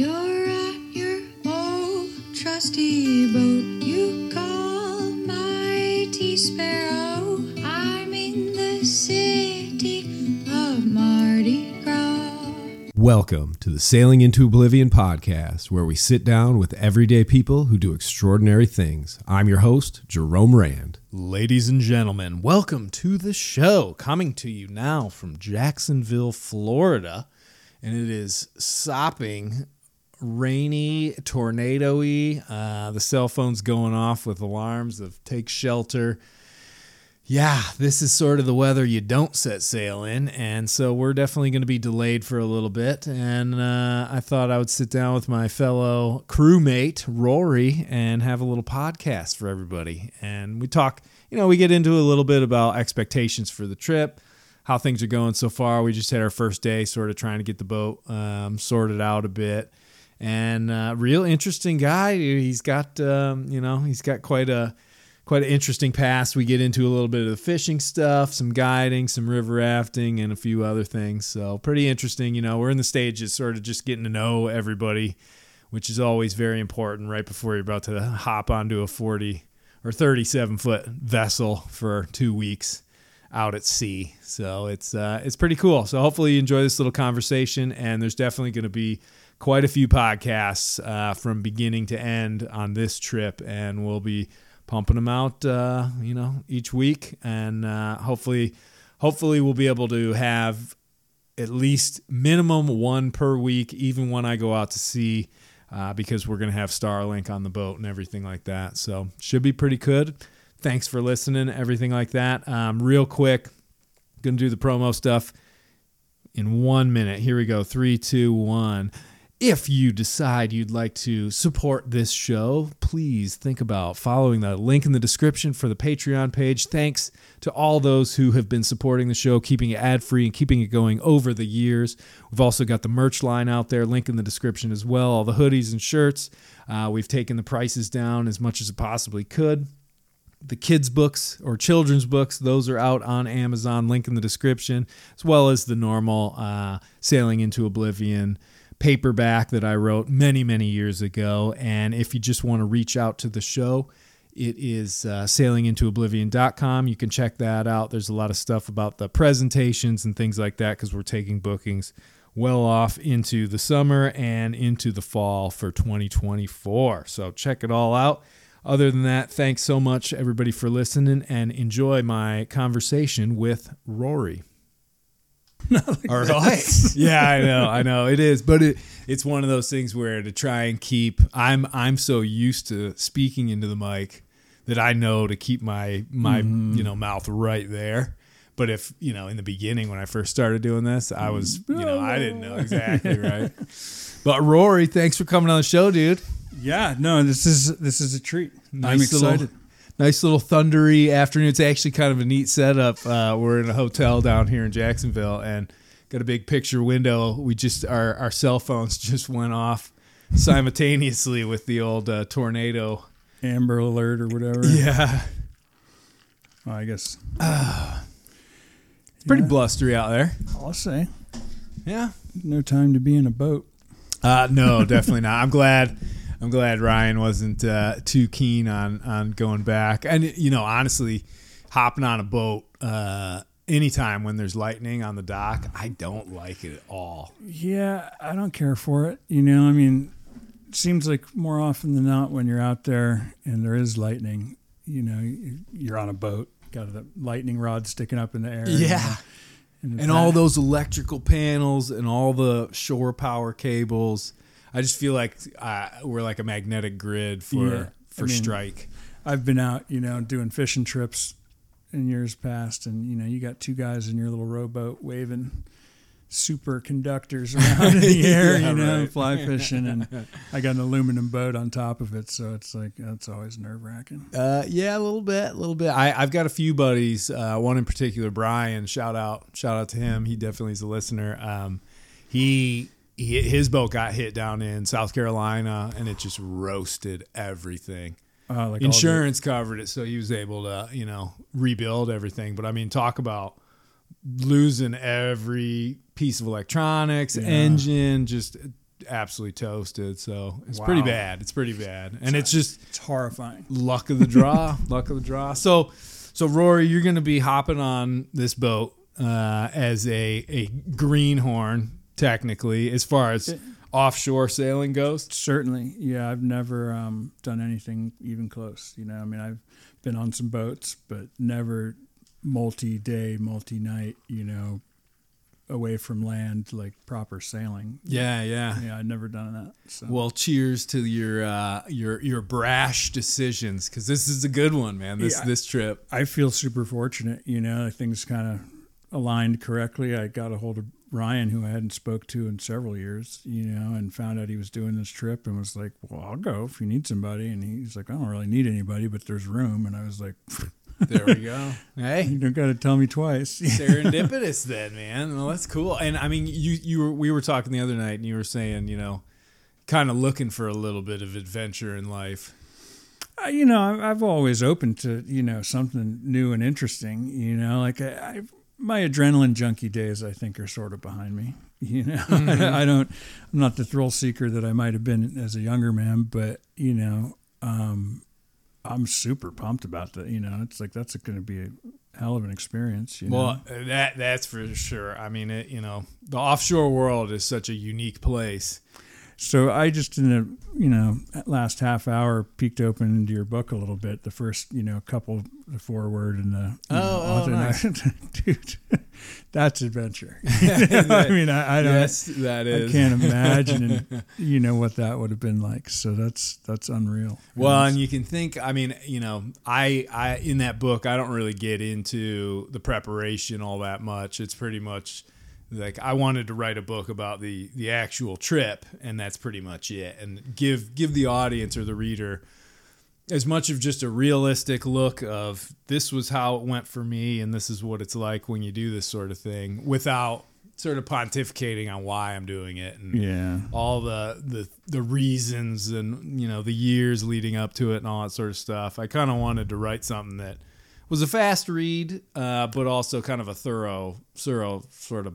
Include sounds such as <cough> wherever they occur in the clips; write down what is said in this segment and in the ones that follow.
You're at your old trusty boat. You call mighty sparrow. I'm in the city of Mardi Gras. Welcome to the Sailing into Oblivion podcast, where we sit down with everyday people who do extraordinary things. I'm your host, Jerome Rand. Ladies and gentlemen, welcome to the show. Coming to you now from Jacksonville, Florida. And it is sopping, rainy, tornado y. Uh, the cell phone's going off with alarms of take shelter. Yeah, this is sort of the weather you don't set sail in. And so we're definitely going to be delayed for a little bit. And uh, I thought I would sit down with my fellow crewmate, Rory, and have a little podcast for everybody. And we talk, you know, we get into a little bit about expectations for the trip, how things are going so far. We just had our first day, sort of trying to get the boat um, sorted out a bit. And uh, real interesting guy. He's got, um, you know, he's got quite a quite an interesting past. We get into a little bit of the fishing stuff, some guiding, some river rafting, and a few other things. So pretty interesting. You know, we're in the stages, sort of just getting to know everybody, which is always very important right before you're about to hop onto a 40 or 37 foot vessel for two weeks out at sea. So it's uh, it's pretty cool. So hopefully you enjoy this little conversation, and there's definitely going to be quite a few podcasts uh, from beginning to end on this trip, and we'll be pumping them out, uh, you know, each week, and uh, hopefully, hopefully we'll be able to have at least minimum one per week, even when I go out to sea, uh, because we're gonna have Starlink on the boat and everything like that. So should be pretty good. Thanks for listening, everything like that. Um, real quick, gonna do the promo stuff in one minute. Here we go. Three, two, one. If you decide you'd like to support this show, please think about following the link in the description for the Patreon page. Thanks to all those who have been supporting the show, keeping it ad free and keeping it going over the years. We've also got the merch line out there, link in the description as well. All the hoodies and shirts. Uh, we've taken the prices down as much as it possibly could the kids books or children's books those are out on amazon link in the description as well as the normal uh, sailing into oblivion paperback that i wrote many many years ago. And if you just want to reach out to the show it is uh, sailingintooblivion.com you can check that out. There's a lot of stuff about the presentations and things like that because we're taking bookings well off into the summer and into the fall for 2024 so check it all out. Other than that, thanks so much, everybody, for listening and enjoy my conversation with Rory. <laughs> All right. <laughs> yeah, I know, I know it is, but it it's one of those things where to try and keep I'm I'm so used to speaking into the mic that I know to keep my my mm-hmm. you know mouth right there. But if you know in the beginning when I first started doing this, I was you know I didn't know mm-hmm. exactly <laughs> right. But Rory, thanks for coming on the show, dude. Yeah, no, this is this is a treat. I'm excited. Little, nice little thundery afternoon. It's actually kind of a neat setup. Uh, we're in a hotel down here in Jacksonville and got a big picture window. We just our our cell phones <laughs> just went off simultaneously with the old uh, tornado. Amber Alert or whatever. Yeah, Well, I guess it's pretty Yeah. blustery out there. I'll say Yeah. no time to be in a boat. Uh, no, definitely not. I'm glad. I'm glad Ryan wasn't uh, too keen on on going back. And you know, honestly, hopping on a boat uh, anytime when there's lightning on the dock, I don't like it at all. Yeah, I don't care for it. You know, I mean, it seems like more often than not when you're out there and there is lightning, you know, you- you're on a boat, got the lightning rod sticking up in the air. Yeah. and, it's And all those electrical panels and all the shore power cables. I just feel like uh, we're like a magnetic grid for Yeah, for I mean- strike. I've been out, you know, doing fishing trips in years past, and you know, you got two guys in your little rowboat waving superconductors <laughs> around in the <laughs> air, Yeah, you know, right. fly <laughs> fishing, and I got an aluminum boat on top of it, so it's like that's always nerve wracking. Uh, yeah, a little bit, a little bit. I, I've got a few buddies. Uh, one in particular, Brian. Shout out, shout out to him. He definitely is a listener. Um, he, he his boat got hit down in South Carolina, and it just roasted everything. Uh, like Insurance covered it, so he was able to, you know, rebuild everything. But I mean, talk about losing every piece of electronics, Yeah. engine, just absolutely toasted. So it's pretty bad. It's pretty bad, and it's just It's horrifying. luck of the draw. <laughs> luck of the draw. So, so Rory, you're going to be hopping on this boat uh, as a a greenhorn, technically, as far as offshore sailing goes. Certainly, yeah. I've never um, done anything even close. You know, I mean, I've been on some boats, but never multi-day, multi-night. You know, away from land like proper sailing. Yeah, yeah. Yeah, I'd never done that. So. Well, cheers to your uh, your your brash decisions because this is a good one, man. This Yeah. this trip. I feel super fortunate. You know, things kind of aligned correctly. I got a hold of Ryan, who I hadn't spoke to in several years. You know, and found out he was doing this trip, and was like, "Well, I'll go if you need somebody." And he's like, "I don't really need anybody, but there's room." And I was like, <laughs> There we go. Hey, "You don't got to tell me twice." <laughs> serendipitous then, man. Well, that's cool. And I mean, you you were we were talking the other night, and you were saying, you know, kind of looking for a little bit of adventure in life. Uh, you know, I've always open to you know something new and interesting. You know, like I, I my adrenaline junkie days, I think, are sort of behind me. <laughs> You know, I don't. I'm not the thrill seeker that I might have been as a younger man, but you know, um, I'm super pumped about that. You know, it's like that's going to be a hell of an experience. You know? Well, that that's for sure. I mean, it, you know, the offshore world is such a unique place. So I just in the you know last half hour peeked open into your book a little bit. The first you know couple, the foreword and the you know, Oh, oh, nice. <laughs> dude, that's adventure. You <laughs> know, <laughs> I mean, I, I don't. yes, that I can't imagine, you know, what that would have been like. So that's that's unreal. Well, and you can think. I mean, you know, I, I in that book, I don't really get into the preparation all that much. It's pretty much like I wanted to write a book about the the actual trip, and that's pretty much it. And give give the audience or the reader as much of just a realistic look of this was how it went for me, and this is what it's like when you do this sort of thing, without sort of pontificating on why I'm doing it and yeah, all the the the reasons and you know the years leading up to it and all that sort of stuff. I kind of wanted to write something that was a fast read, uh, but also kind of a thorough, thorough sort of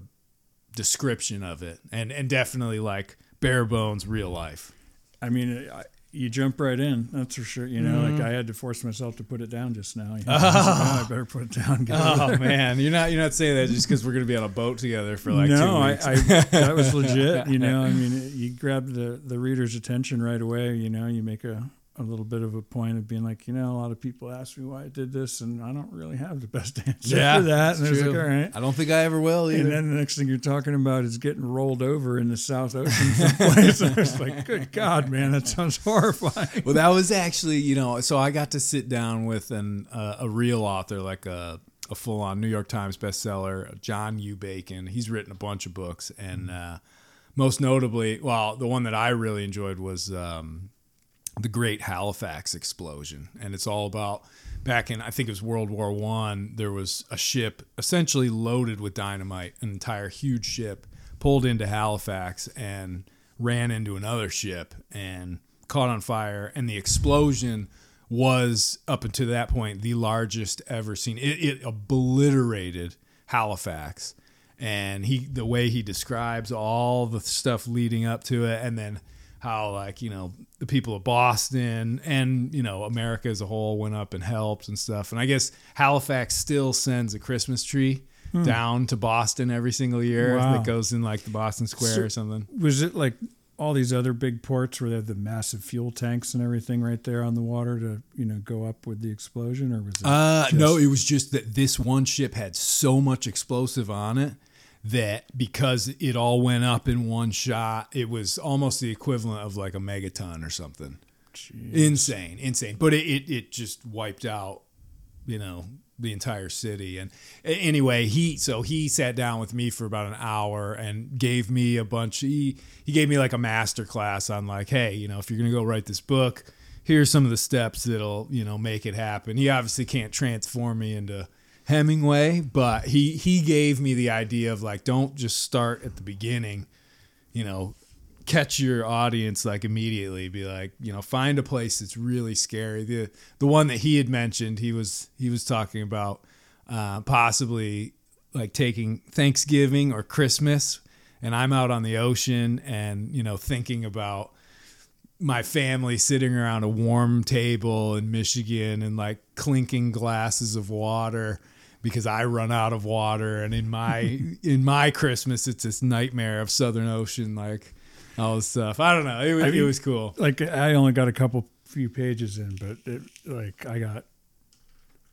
description of it, and and definitely like bare bones real life. I mean, I, you jump right in. That's for sure. You know, like mm-hmm. I had to force myself to put it down just now. You <laughs> know, I, "Oh, I better put it down. Oh man, you're not you're not saying that just because we're gonna be on a boat together for like no, two I, weeks. I that was legit. You <laughs> know, I mean, you grab the the reader's attention right away. You know, you make a a little bit of a point of being like, you know, a lot of people ask me why I did this, and I don't really have the best <laughs> answer yeah, for that. And it's it's like, all right. I don't think I ever will either. And then the next thing you're talking about is getting rolled over in the South Ocean someplace. <laughs> I was like, good God, man, that sounds horrifying. Well, that was actually, you know, so I got to sit down with an uh, a real author, like a, a full on New York Times bestseller, John U. Bacon. He's written a bunch of books, and uh, most notably, well, the one that I really enjoyed was um, the Great Halifax Explosion, and it's all about back in I think it was World War One. There was a ship essentially loaded with dynamite, an entire huge ship pulled into Halifax and ran into another ship and caught on fire, and the explosion was up until that point the largest ever seen. It, it obliterated Halifax, and he the way he describes all the stuff leading up to it, and then how like you know the people of Boston and you know America as a whole went up and helped and stuff. And I guess Halifax still sends a Christmas tree down to Boston every single year Wow. that goes in like the Boston Square So- or something. Was it like all these other big ports where they have the massive fuel tanks and everything right there on the water to, you know, go up with the explosion? Or was it? Uh, just- no, it was just that this one ship had so much explosive on it that because it all went up in one shot, it was almost the equivalent of like a megaton or something. Insane, insane. But it, it, it just wiped out, you know, the entire city. And anyway, he so he sat down with me for about an hour and gave me a bunch. He he gave me like a master class on like, hey, you know, if you're gonna go write this book, here's some of the steps that'll you know make it happen. He obviously can't transform me into Hemingway, but he he gave me the idea of like, don't just start at the beginning, you know, catch your audience like immediately. Be like you know find a place that's really scary. The the one that he had mentioned he was he was talking about uh, possibly like taking thanksgiving or christmas and I'm out on the ocean and you know thinking about my family sitting around a warm table in Michigan and like clinking glasses of water because I run out of water and in my <laughs> in my Christmas it's this nightmare of Southern Ocean like all this stuff. I don't know. It, was- I it was cool. like I only got a couple few pages in, but it, like I got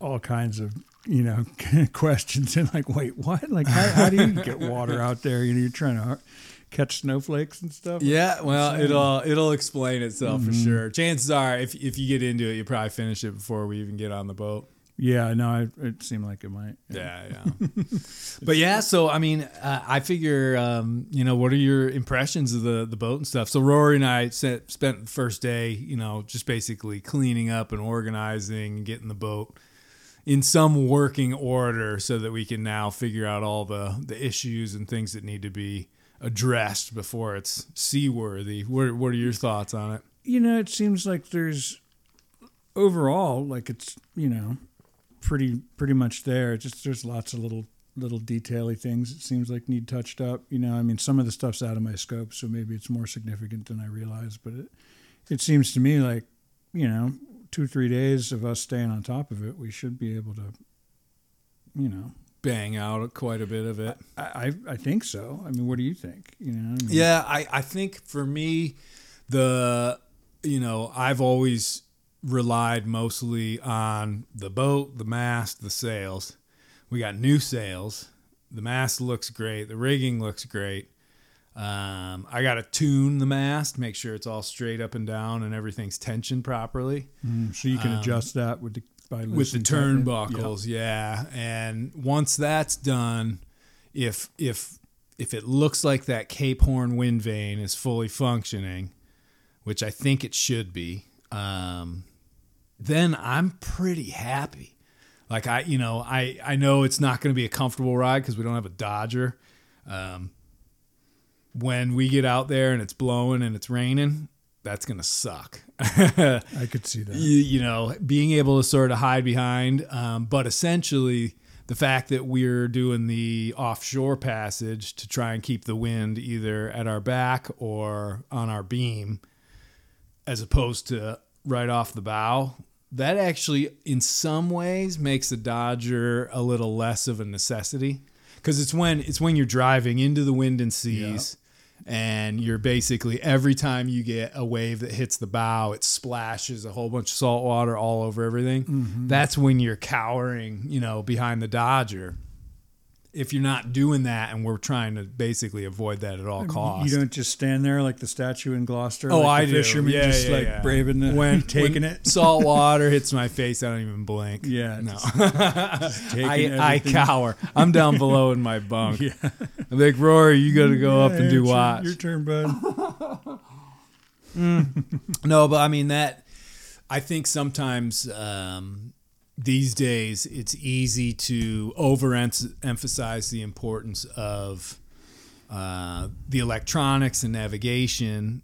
all kinds of you know <laughs> questions and like, wait, what? Like, how, how do you <laughs> get water out there? You know, you're trying to catch snowflakes and stuff. Yeah, well, it'll it'll explain itself for Mm-hmm. sure. Chances are, if if you get into it, you probably finish it before we even get on the boat. Yeah. No, I, it seemed like it might. Yeah, yeah. <laughs> but yeah, so I mean, uh, I figure, um, you know, what are your impressions of the the boat and stuff? So Rory and I set, spent the first day, you know, just basically cleaning up and organizing and getting the boat in some working order, so that we can now figure out all the the issues and things that need to be addressed before it's seaworthy. What what are your thoughts on it? You know, it seems like there's overall like it's you know pretty pretty much there. It's just there's lots of little little detaily things it seems like need touched up. You know, I mean some of the stuff's out of my scope, so maybe it's more significant than I realize. But it it seems to me like you know two three days of us staying on top of it, we should be able to you know. Bang out quite a bit of it. I, I I think so. I mean, what do you think? You know, I mean, Yeah, I, I think for me, the you know I've always relied mostly on the boat, the mast, the sails. We got new sails. The mast looks great. The rigging looks great. Um, I got to tune the mast, make sure it's all straight up and down and everything's tensioned properly Mm, so you can adjust that with the by with the turnbuckles, yeah. And once that's done, if if if it looks like that Cape Horn wind vane is fully functioning, which I think it should be, um, then I'm pretty happy. Like I, you know, I I know it's not going to be a comfortable ride because we don't have a Dodger. Um, when we get out there and it's blowing and it's raining, that's gonna suck. <laughs> I could see that. you, you know, being able to sort of hide behind. Um, but essentially, the fact that we're doing the offshore passage to try and keep the wind either at our back or on our beam, as opposed to right off the bow, that actually, in some ways, makes the Dodger a little less of a necessity. Because it's when it's when you're driving into the wind and seas and you're basically every time you get a wave that hits the bow it splashes a whole bunch of salt water all over everything. Mm-hmm. That's when you're cowering you know behind the dodger if you're not doing that and we're trying to basically avoid that at all costs You don't just stand there like the statue in Gloucester. Oh, like I the do. Fisherman Yeah, just yeah, like yeah. braving the when <laughs> taking when it. salt <laughs> water hits my face, I don't even blink. Yeah, no, <laughs> taking I, I cower. I'm down below in my bunk. I'm like Rory, you got to go up and do it's your- watch. Your turn, bud. No, but I mean that. I think sometimes um, these days it's easy to overemphasize the importance of uh, the electronics and navigation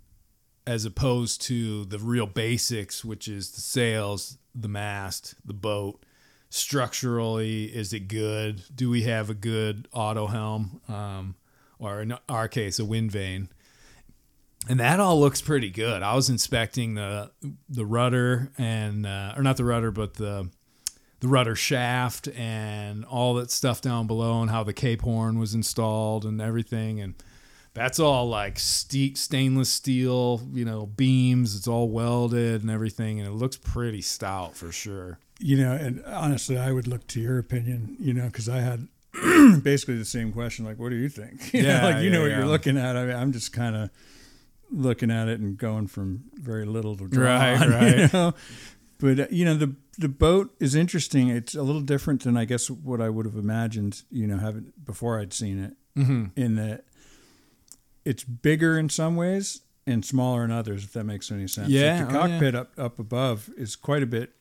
as opposed to the real basics, which is the sails, the mast, the boat. Structurally, is it good? Do we have a good auto helm, um, or in our case, a wind vane? and that all looks pretty good. I was inspecting the the rudder and uh, or not the rudder, but the the rudder shaft and all that stuff down below, and how the Cape Horn was installed and everything, and that's all like ste- stainless steel, you know, beams. It's all welded and everything, and it looks pretty stout for sure. You know, and honestly, I would look to your opinion. You know, because I had <clears throat> basically the same question. Like, what do you think? <laughs> You know, Yeah, like you know what yeah. you're looking at. I mean, I'm just kind of looking at it and going from very little to draw Right, <laughs> on, right. You know? But uh, you know, the the boat is interesting. It's a little different than I guess what I would have imagined. You know, having before I'd seen it. Mm-hmm. In that it's bigger in some ways and smaller in others. If that makes any sense. Like, Yeah, the oh, yeah. cockpit up up above is quite a bit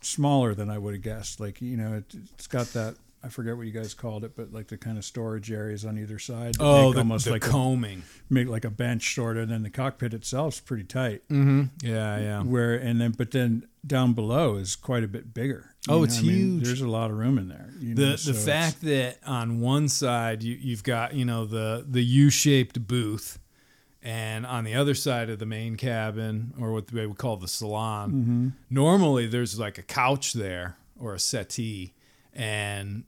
smaller than I would have guessed. Like you know, it, it's got that. I forget what you guys called it, but like the kind of storage areas on either side. Oh, make the, almost the like a combing. make like a bench sort of. And then the cockpit itself's pretty tight. Mm-hmm. Yeah, yeah. Where and then but then down below is quite a bit bigger. Oh, it's I mean, huge. there's a lot of room in there. You know, The so the fact that on one side you you've got you know the the U shaped booth, and on the other side of the main cabin or what they would call the salon, Mm-hmm. normally there's like a couch there or a settee, and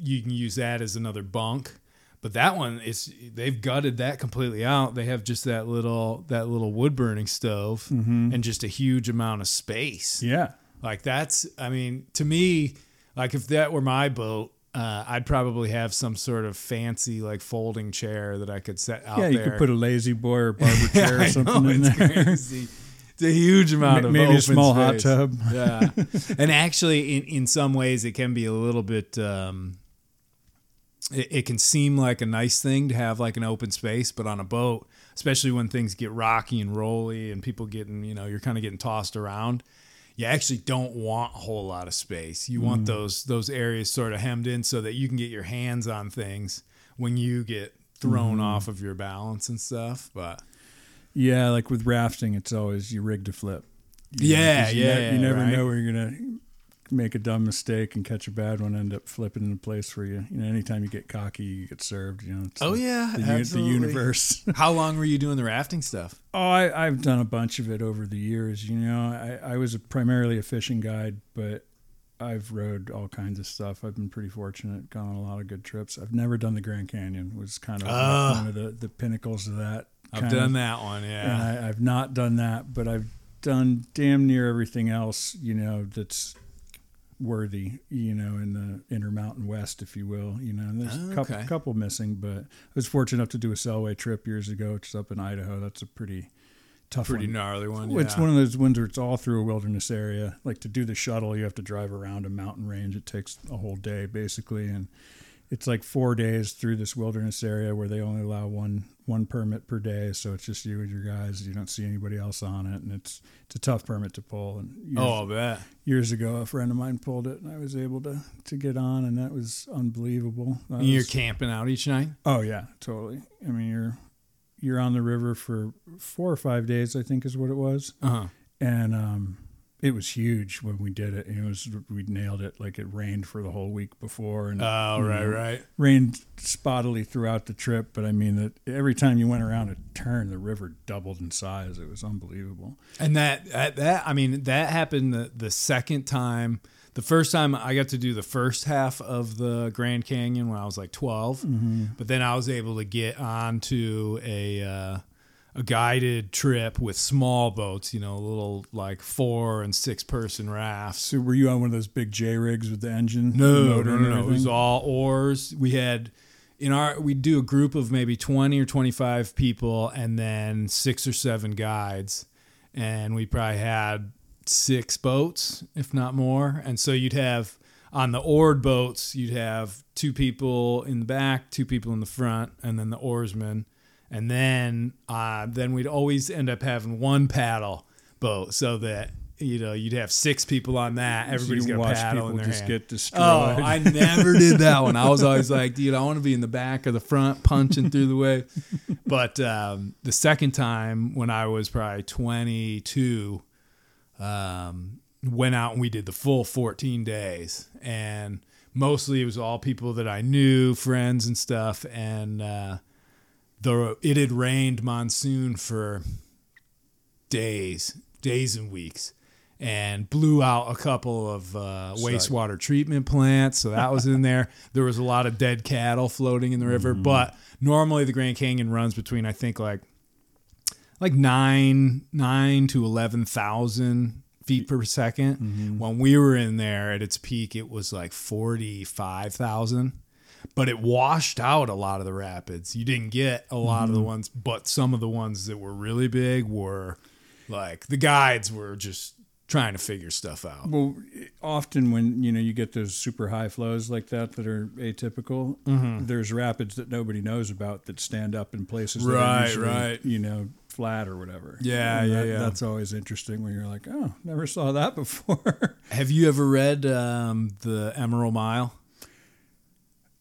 you can use that as another bunk. But that one is they've gutted that completely out. They have just that little that little wood burning stove and just a huge amount of space. yeah. Like that's, I mean, to me, like if that were my boat, uh, I'd probably have some sort of fancy like folding chair that I could set out there. Yeah, you there. could put a lazy boy or barber <laughs> chair or something know, in there. crazy. It's a huge amount of Maybe a small hot tub. <laughs> Yeah, and actually, in in some ways, it can be a little bit. Um, it, it can seem like a nice thing to have like an open space, but on a boat, especially when things get rocky and rolly and people getting, you know, you're kind of getting tossed around. You actually don't want a whole lot of space. You Mm. want those those areas sort of hemmed in so that you can get your hands on things when you get thrown Mm-hmm. off of your balance and stuff. But Yeah, like with rafting, it's always you rig to flip. You know, Yeah, you yeah, ne- you never right. know where you're gonna make a dumb mistake and catch a bad one, end up flipping in a place where you, you know, anytime you get cocky, you get served. You know. Oh, yeah, the, uni- the universe. <laughs> how long were you doing the rafting stuff? Oh, I, I've done a bunch of it over the years. You know, I, I was a, primarily a fishing guide, but I've rode all kinds of stuff. I've been pretty fortunate, gone on a lot of good trips. I've never done the Grand Canyon. Was kind of Ah. one of the, the pinnacles of that. I've done of. that one, yeah. and I, I've not done that, but I've done damn near everything else. You know, that's worthy. You know, in the Intermountain West, if you will. You know, and there's a couple, Okay. couple missing, but I was fortunate enough to do a Selway trip years ago, which is up in Idaho. That's a pretty tough Pretty one. gnarly one. It's yeah. one of those ones where it's all through a wilderness area. Like to do the shuttle, you have to drive around a mountain range. It takes a whole day basically, and it's like four days through this wilderness area where they only allow one one permit per day. So it's just you and your guys. You don't see anybody else on it, and it's it's a tough permit to pull. And years, Oh, I bet. years ago, a friend of mine pulled it, and I was able to to get on, and that was unbelievable. That And you're camping out each night? Oh yeah, totally. I mean, you're you're on the river for four or five days, I think is what it was Uh huh. and um, it was huge when we did it. And It was we nailed it. Like it rained for the whole week before, and Oh, right, know, right. rained spottily throughout the trip. But I mean that every time you went around a turn, the river doubled in size. It was unbelievable. And that, that, that I mean, that happened the, the second time. The first time I got to do the first half of the Grand Canyon when I was like 12, but then I was able to get onto a uh, a guided trip with small boats, you know, little like four and six person rafts. So were you on one of those big J rigs with the engine? No, motor no, no, no. It was all oars. We had in our we do a group of maybe twenty or twenty five people, and then six or seven guides, and we probably had six boats, if not more. And so you'd have on the oared boats, you'd have two people in the back, two people in the front, and then the oarsman. And then uh, then we'd always end up having one paddle boat, so that you know you'd have six people on that. Everybody's you got a paddle in people their just hand. get destroyed. Oh, I never did that one. I was always <laughs> like, dude, I want to be in the back or the front, punching through the wave. But um, the second time, when I was probably 22, um, went out and we did the full 14 days, and mostly it was all people that I knew, friends and stuff, and uh, the it had rained monsoon for days, days and weeks, and blew out a couple of uh, wastewater treatment plants. So that was in there. <laughs> There was a lot of dead cattle floating in the river. But normally the Grand Canyon runs between I think like like nine nine to eleven thousand feet per 2nd When we were in there at its peak, it was like forty five thousand. But it washed out a lot of the rapids. You didn't get a lot of the ones, but some of the ones that were really big were like the guides were just trying to figure stuff out. Well, often when you know you get those super high flows like that that are atypical, Mm-hmm. there's rapids that nobody knows about that stand up in places that Right, are usually, right. you know, flat or whatever. Yeah, yeah, that- yeah. That's always interesting when you're like, oh, never saw that <laughs> before. Have you ever read um, the Emerald Mile?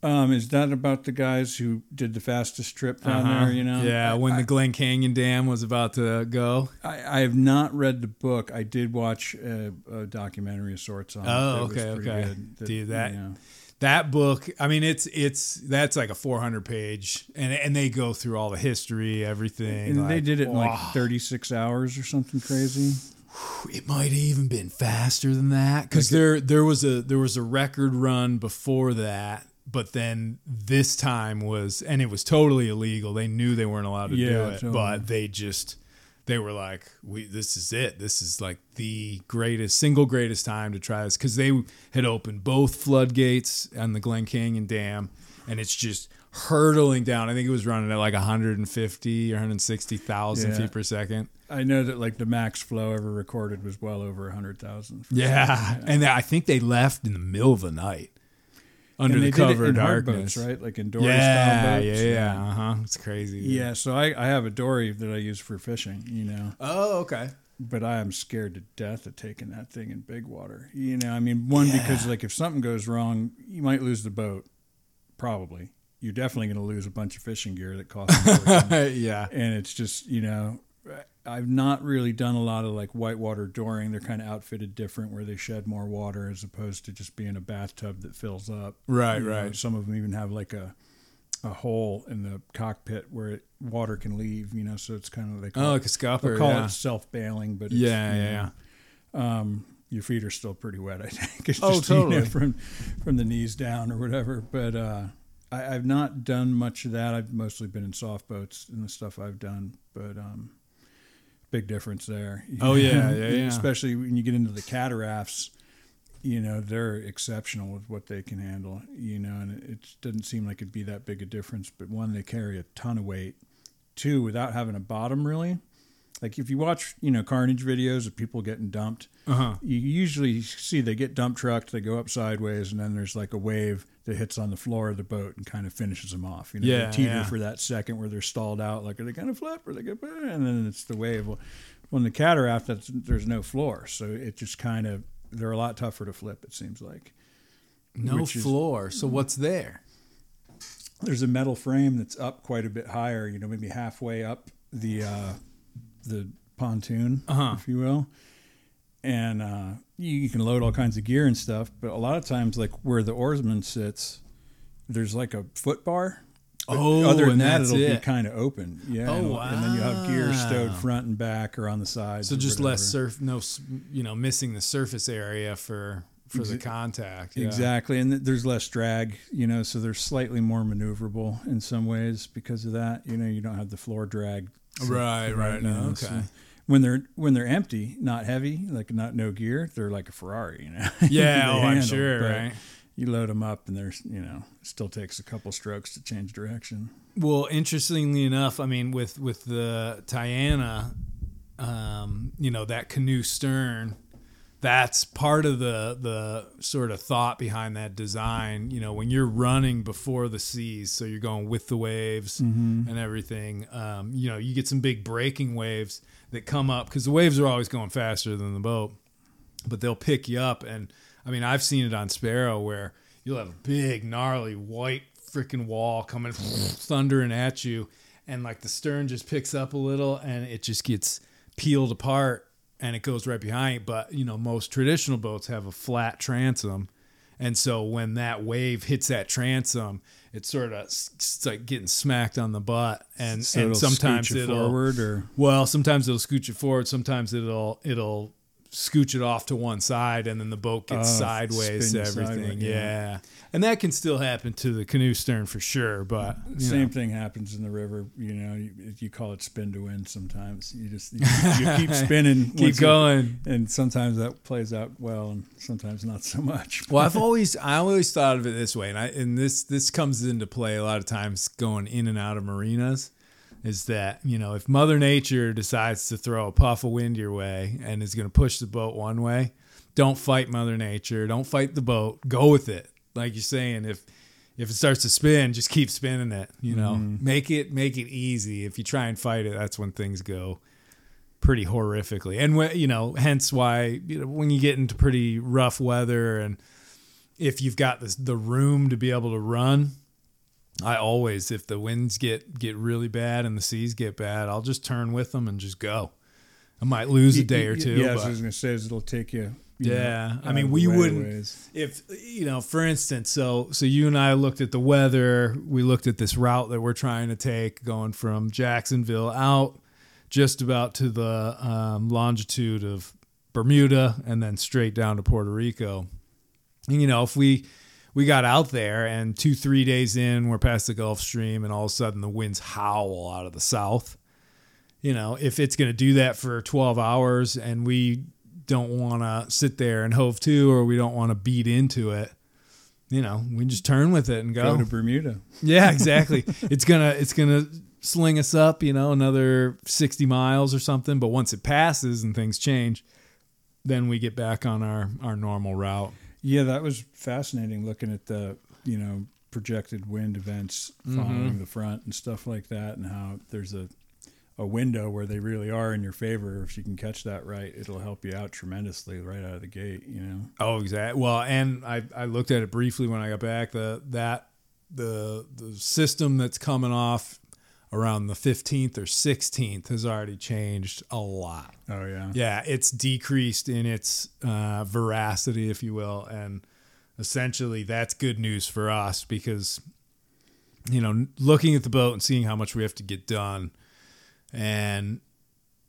Um, is that about the guys who did the fastest trip down Uh-huh. there? You know, yeah, when I, the Glen Canyon Dam was about to go. I, I have not read the book. I did watch a, a documentary of sorts on. it Oh, that was okay, okay. good. Dude, that- you know, That book, I mean, it's it's that's like a 400 page, and and they go through all the history, everything. and they did it in like 36 hours or something crazy. It might have even been faster than that because there there was a there was a record run before that, but then this time was and it was totally illegal. They knew they weren't allowed to do it, totally. but they just they were like, "We this is it. This is like the greatest single greatest time to try this because they had opened both floodgates on the Glen Canyon Dam, and it's just." Hurtling down, I think it was running at like 150 or 160,000 Yeah. feet per second. I know that like the max flow ever recorded was well over 100,000. Yeah, and I think they left in the middle of the night under the they did it cover darkness, boats, right? Like in dory Yeah, style yeah, boats. yeah. Uh huh. It's crazy. dude. Yeah, so I, I have a dory that I use for fishing, you know, Oh, okay. but I am scared to death of taking that thing in big water. You know, I mean, one, because like if something goes wrong, you might lose the boat, probably. You're definitely going to lose a bunch of fishing gear that costs <laughs> yeah. and it's just you know i've not really done a lot of like whitewater dooring they're kind of outfitted different where they shed more water as opposed to just being a bathtub that fills up Right, You know, right. some of them even have like a a hole in the cockpit where it, water can leave you know so it's kind of call, Oh, like a scupper. they call yeah. it self-bailing but it's, Yeah, you yeah, um your feet are still pretty wet i <laughs> think it's Oh, just, you know, totally. from from the knees down or whatever but uh I, I've not done much of that. I've mostly been in soft boats and the stuff I've done, but um, big difference there. <laughs> Oh, yeah, yeah, yeah. Especially when you get into the cataracts, you know they're exceptional with what they can handle. You know, and it, it doesn't seem like it'd be that big a difference. But one, they carry a ton of weight. Two, without having a bottom really. Like if you watch, you know, carnage videos of people getting dumped, Uh huh. you usually see they get dump trucked, they go up sideways, and then there's like a wave that hits on the floor of the boat and kind of finishes them off. You know, Yeah, they teeter yeah. for that second where they're stalled out, like are they going to flip or they going and then it's the wave. Well, when the cataract, that's, there's no floor, so it just kind of they're a lot tougher to flip. It seems like No Which is- floor. So what's there? there's a metal frame that's up quite a bit higher. You know, maybe halfway up the uh, the pontoon, Uh-huh. if you will. And uh, you, you can load all kinds of gear and stuff, but a lot of times, like where the oarsman sits, there's like a foot bar. But Oh, other than that, it'll be kind of open. Yeah. Oh, and, and then you have gear stowed front and back or on the sides. So just less surf, no, you know, missing the surface area for for the contact. Yeah. Exactly, and th- there's less drag, you know, so they're slightly more maneuverable in some ways because of that. You know, you don't have the floor drag. Right, right. you know, okay. so when they're when they're empty, not heavy, like not no gear, they're like a Ferrari, you know. <laughs> Yeah, oh, I'm sure, right? You load them up, and there's you know, still takes a couple strokes to change direction. Well, interestingly enough, I mean, with with the Tayana, um, you know, that canoe stern, that's part of the the sort of thought behind that design. You know, when you're running before the seas, so you're going with the waves and everything. Um, you know, you get some big breaking waves that come up because the waves are always going faster than the boat, but they'll pick you up. And I mean, I've seen it on Sparrow where you'll have a big, gnarly white freaking wall coming <laughs> thundering at you, and like the stern just picks up a little and it just gets peeled apart and it goes right behind. But you know, most traditional boats have a flat transom. And so when that wave hits that transom, it's sort of it's like getting smacked on the butt, and So and it'll sometimes it'll forward or well, sometimes it'll scooch it forward. Sometimes it'll it'll scooch it off to one side, and then the boat gets Oh, sideways to everything. sideways, yeah. yeah. and that can still happen to the canoe stern for sure. But Same know. thing happens in the river. You know, you, you call it spin to win. Sometimes you just you, you keep <laughs> spinning, keep it- going. and sometimes that plays out well, and sometimes not so much. <laughs> Well, I've always I always thought of it this way, and I and this this comes into play a lot of times going in and out of marinas. Is that you know if Mother Nature decides to throw a puff of wind your way and is going to push the boat one way, don't fight Mother Nature. Don't fight the boat. Go with it. Like you're saying, if if it starts to spin, just keep spinning it. You know, mm-hmm. make it make it easy. If you try and fight it, that's when things go pretty horrifically. And when, you know, hence why you know, when you get into pretty rough weather and if you've got this, the room to be able to run, I always, if the winds get get really bad and the seas get bad, I'll just turn with them and just go. I might lose a day or two. Yeah, but- I was going to say it'll take you. you yeah, know, I mean, we wouldn't ways. if you know, for instance. So, so you and I looked at the weather. We looked at this route that we're trying to take, going from Jacksonville out, just about to the um, longitude of Bermuda, and then straight down to Puerto Rico. And, you know, if we we got out there and two three days in, we're past the Gulf Stream, and all of a sudden the winds howl out of the south you know, if it's going to do that for 12 hours and we don't want to sit there and hove to, or we don't want to beat into it, you know, we just turn with it and go. Go to Bermuda. yeah, exactly. <laughs> it's gonna it's gonna sling us up, you know, another 60 miles or something. But once it passes and things change, then we get back on our our normal route. Yeah, that was fascinating looking at the, you know, projected wind events following Mm-hmm. the front and stuff like that and how there's a a window where they really are in your favor. If you can catch that right, it'll help you out tremendously right out of the gate, you know. Oh, exactly. Well, and I, I looked at it briefly when I got back. The that the the system that's coming off around the fifteenth or sixteenth has already changed a lot. Oh yeah. Yeah, it's decreased in its uh, veracity, if you will, and essentially that's good news for us because you know looking at the boat and seeing how much we have to get done, and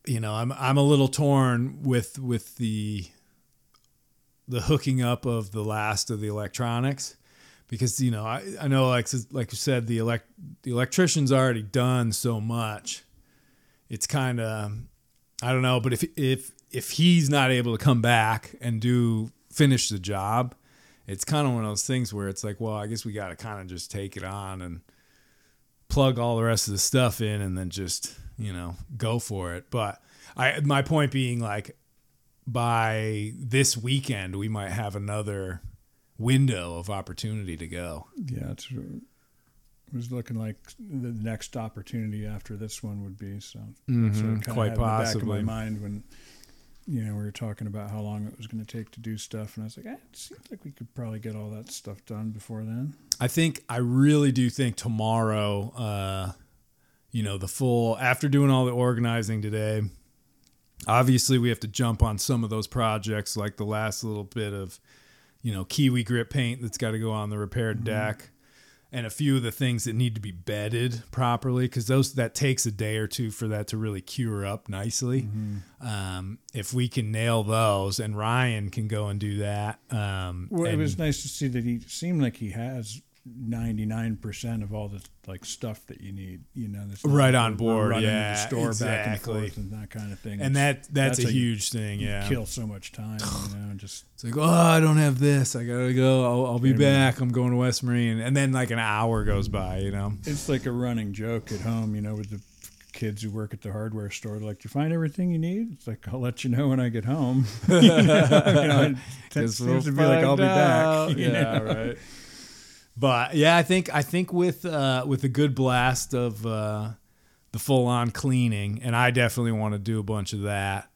you know I'm I'm a little torn with with the the hooking up of the last of the electronics because you know I, I know like like you said the elect the electrician's already done so much it's kind of I don't know but if if if he's not able to come back and do finish the job it's kind of one of those things where it's like well I guess we got to kind of just take it on and plug all the rest of the stuff in and then just you know go for it but I my point being like by this weekend we might have another window of opportunity to go. Yeah, it was looking like the next opportunity after this one would be. So Mhm, kinda quite had in the back of my mind when you know we were talking about how long it was going to take to do stuff, and I was like, eh, it seems like we could probably get all that stuff done before then. I think I really do think tomorrow, uh, you know, the full after doing all the organizing today. Obviously, we have to jump on some of those projects, like the last little bit of, you know, kiwi grip paint that's got to go on the repaired deck, and a few of the things that need to be bedded properly because those that takes a day or two for that to really cure up nicely. Um, if we can nail those, and Ryan can go and do that. Um, Well, it was nice to see that he seemed like he has ninety nine percent of all the like stuff that you need. You know, that's Right on board, yeah, the store back and exactly. forth and that kind of thing. and that that's, that's a huge thing. you Yeah, kill so much time. You <sighs> know, and just It's like, oh, I don't have this. I gotta go. I'll, I'll be back. I'm going to West Marine, and then like an hour goes by. You know. It's like a running joke at home, you know, with the kids who work at the hardware store. Like, you find everything you need? It's like, I'll let you know when I get home. <laughs> you know, it <laughs> seems to be like, I'll be out. back. <laughs> you Yeah, know? right. But yeah, I think I think with uh, with a good blast of uh, the full on cleaning, and I definitely want to do a bunch of that.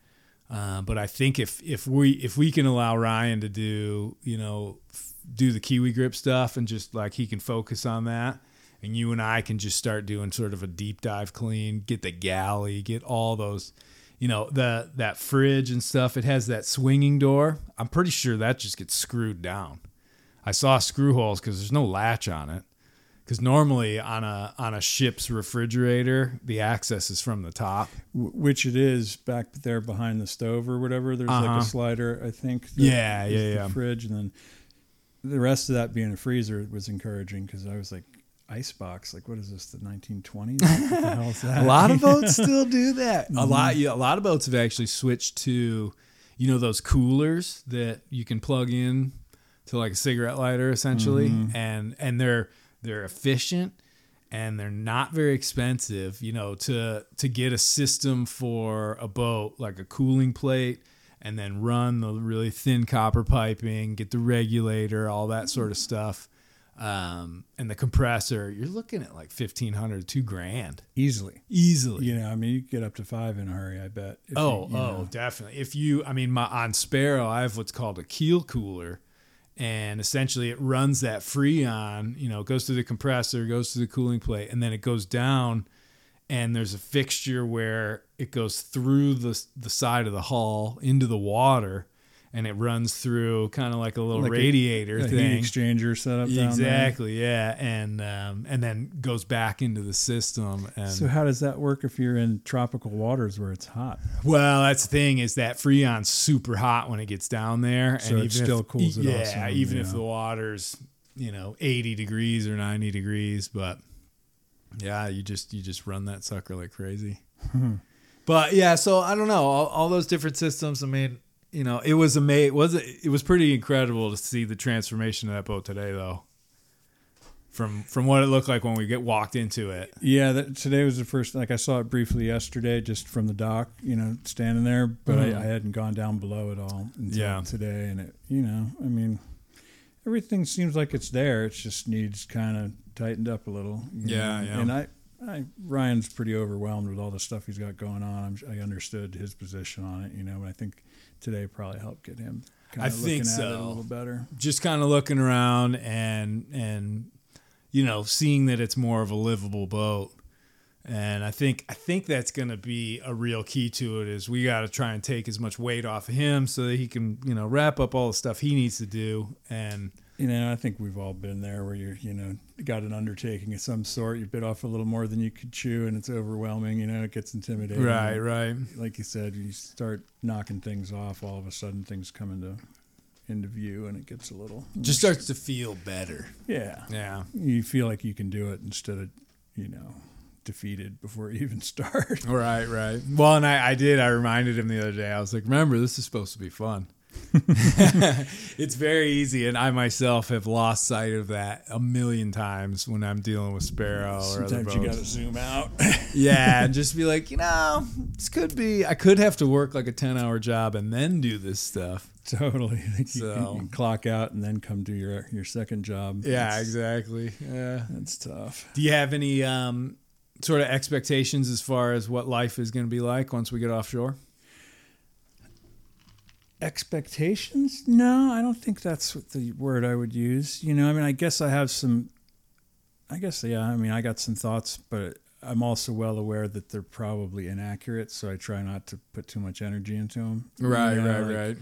Uh, but I think if if we if we can allow Ryan to do you know f- do the kiwi grip stuff and just like he can focus on that, and you and I can just start doing sort of a deep dive clean, get the galley, get all those, you know, the that fridge and stuff. It has that swinging door. I'm pretty sure that just gets screwed down. I saw screw holes because there's no latch on it. Because normally on a on a ship's refrigerator, the access is from the top. Which it is back there behind the stove or whatever. There's like Uh-huh. a slider, I think. Yeah, yeah, the yeah. Fridge, and then the rest of that being a freezer was encouraging because I was like, icebox. Like, what is this? The 1920s? What the <laughs> hell is that? A lot of <laughs> boats still do that. A lot, yeah, a lot of boats have actually switched to, you know, those coolers that you can plug in to like a cigarette lighter, essentially, and and they're they're efficient and they're not very expensive. You know, to to get a system for a boat like a cooling plate. And then run the really thin copper piping, get the regulator, all that sort of stuff, um, and the compressor. You're looking at like fifteen hundred, two grand Easily. easily. You know, I mean, you get up to five in a hurry, I bet. Oh, you, you oh, know. definitely. If you, I mean, my on Sparrow, I have what's called a keel cooler, and essentially it runs that freon. You know, it goes through the compressor, goes through the cooling plate, and then it goes down. And there's a fixture where it goes through the the side of the hull into the water, and it runs through kind of like a little Like radiator A thing. heat exchanger setup. Exactly, yeah, and um, and then goes back into the system. And So how does that work if you're in tropical waters where it's hot? well, that's the thing is that freon's super hot when it gets down there, So and it still cools it yeah, off some, even if the water's you know eighty degrees or ninety degrees, but yeah, you just you just run that sucker like crazy. but yeah, so I don't know all, all those different systems. I mean, you know, it was amazing. It was it was pretty incredible to see the transformation of that boat today, though. From from what it looked like when we get walked into it. Yeah, that, today was the first. Like I saw it briefly yesterday, just from the dock, you know, standing there. But Mhm. I, I hadn't gone down below at all until Yeah. today. And it, you know, I mean, everything seems like it's there. It just needs kind of tightened up a little. Yeah, know. yeah. And I, I, Ryan's pretty overwhelmed with all the stuff he's got going on. I'm, I understood his position on it, you know. And I think today probably helped get him. Kind I think it a little better. just kind of looking around and and you know seeing that it's more of a livable boat and i think i think that's going to be a real key to it is we got to try and take as much weight off of him so that he can you know wrap up all the stuff he needs to do and You know, I think we've all been there where you're, you know, got an undertaking of some sort. You bit off a little more than you could chew, and it's overwhelming. You know, it gets intimidating. right right Like you said, you start knocking things off. All of a sudden, things come into into view, and it gets a little. just starts to feel better yeah. yeah You feel like you can do it instead of, you know, defeated before you even <laughs> start. right right well and I, I did i reminded him the other day i was like remember this is supposed to be fun <laughs> it's very easy and i myself have lost sight of that a million times when i'm dealing with sparrow or other Sometimes you gotta zoom out. <laughs> yeah, and <laughs> just be like, you know, this could be. I could have to work like a ten hour job and then do this stuff. totally. So- you clock out and then come do your your second job. Yeah, That's- exactly. Yeah. That's tough. Do you have any um, sort of expectations as far as what life is going to be like once we get offshore? Expectations no i don't think that's the word i would use you know i mean i guess i have some i guess yeah i mean i got some thoughts but i'm also well aware that they're probably inaccurate so i try not to put too much energy into them Right, right, like, right.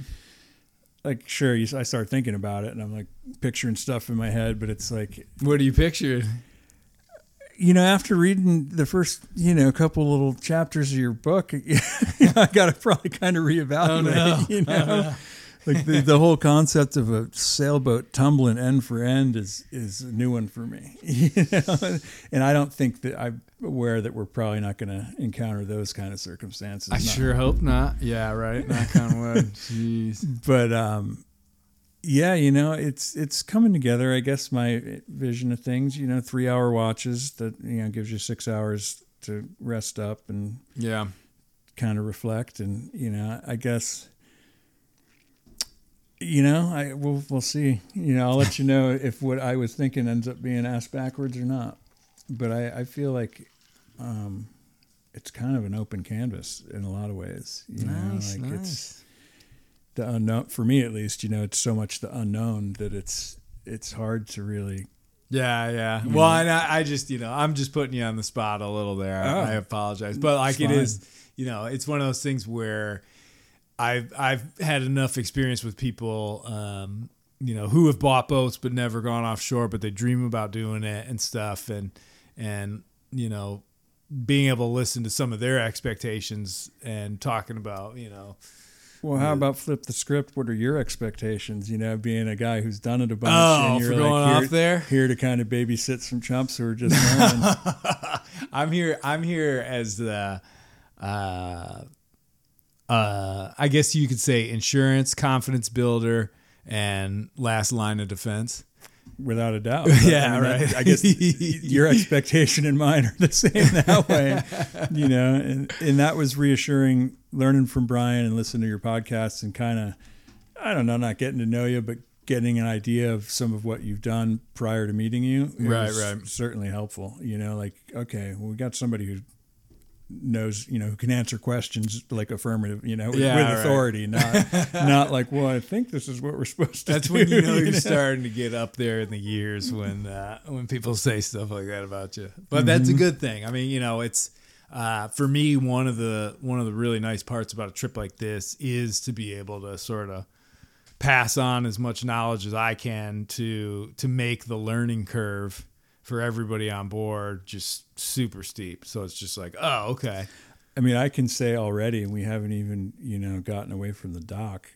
like sure you, i start thinking about it and i'm like picturing stuff in my head but it's like What do you picture? You know, after reading the first, you know, couple little chapters of your book, I got to probably kind of reevaluate. no. You know, <laughs> like the, the whole concept of a sailboat tumbling end for end is is a new one for me. <laughs> You know, and I don't think that I'm aware that we're probably not going to encounter those kind of circumstances. I Not- sure hope not. Yeah, right. Knock on wood. <laughs> Jeez. but um yeah you know it's it's coming together i guess my vision of things you know three hour watches that you know gives you six hours to rest up and Yeah. kind of reflect and you know i guess you know i we'll, we'll see. You know i'll let you know if what i was thinking ends up being asked backwards or not. But i i feel like um it's kind of an open canvas in a lot of ways you know like it's the unknown for me at least you know it's so much the unknown that it's it's hard to really Yeah, yeah. Well, know? and I, I just, you know, I'm just putting you on the spot a little there. Oh. I apologize, but like it fine. is, you know, it's one of those things where I've I've had enough experience with people, um, you know, who have bought boats but never gone offshore, but they dream about doing it and stuff, and and you know, being able to listen to some of their expectations and talking about, you know, well how about flip the script what are your expectations you know being a guy who's done it a bunch oh, and you're going like here, off there. here to kind of babysit some chumps who are just <laughs> learning I'm here. I'm here as the, uh, uh, I guess you could say insurance, confidence builder, and last line of defense. Without a doubt <laughs> Yeah, I that- right. i guess <laughs> your expectation and mine are the same that way you know and, and that was reassuring learning from brian and listening to your podcasts and kind of i don't know not getting to know you but getting an idea of some of what you've done prior to meeting you Right, right. certainly helpful you know like okay well, we got somebody who knows, you know, who can answer questions like affirmative, you know, with, Yeah, with right. authority, not <laughs> not like, well, I think this is what we're supposed to That's do. when you know you're starting to get up there in the years when uh, when people say stuff like that about you. But that's a good thing. I mean, you know, it's uh, for me one of the one of the really nice parts about a trip like this is to be able to sort of pass on as much knowledge as I can to to make the learning curve for everybody on board just super steep. So it's just like, oh, okay. I mean, I can say already, and we haven't even, you know, gotten away from the dock,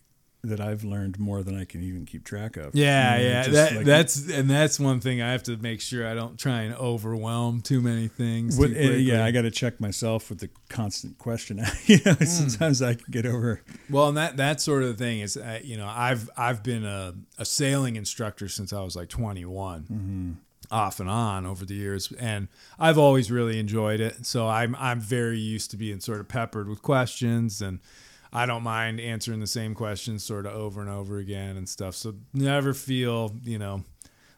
that I've learned more than I can even keep track of. Yeah, You know, yeah. That, like- that's and that's one thing I have to make sure I don't try and overwhelm too many things. Too uh, yeah, I got to check myself with the constant question. <laughs> you know, Hmm. sometimes I can get over. Well, and that that sort of thing is, uh, you know, I've I've been a, a sailing instructor since I was like 21, off and on over the years, and I've always really enjoyed it. So I'm I'm very used to being sort of peppered with questions, and I don't mind answering the same questions sort of over and over again and stuff. So never feel, you know.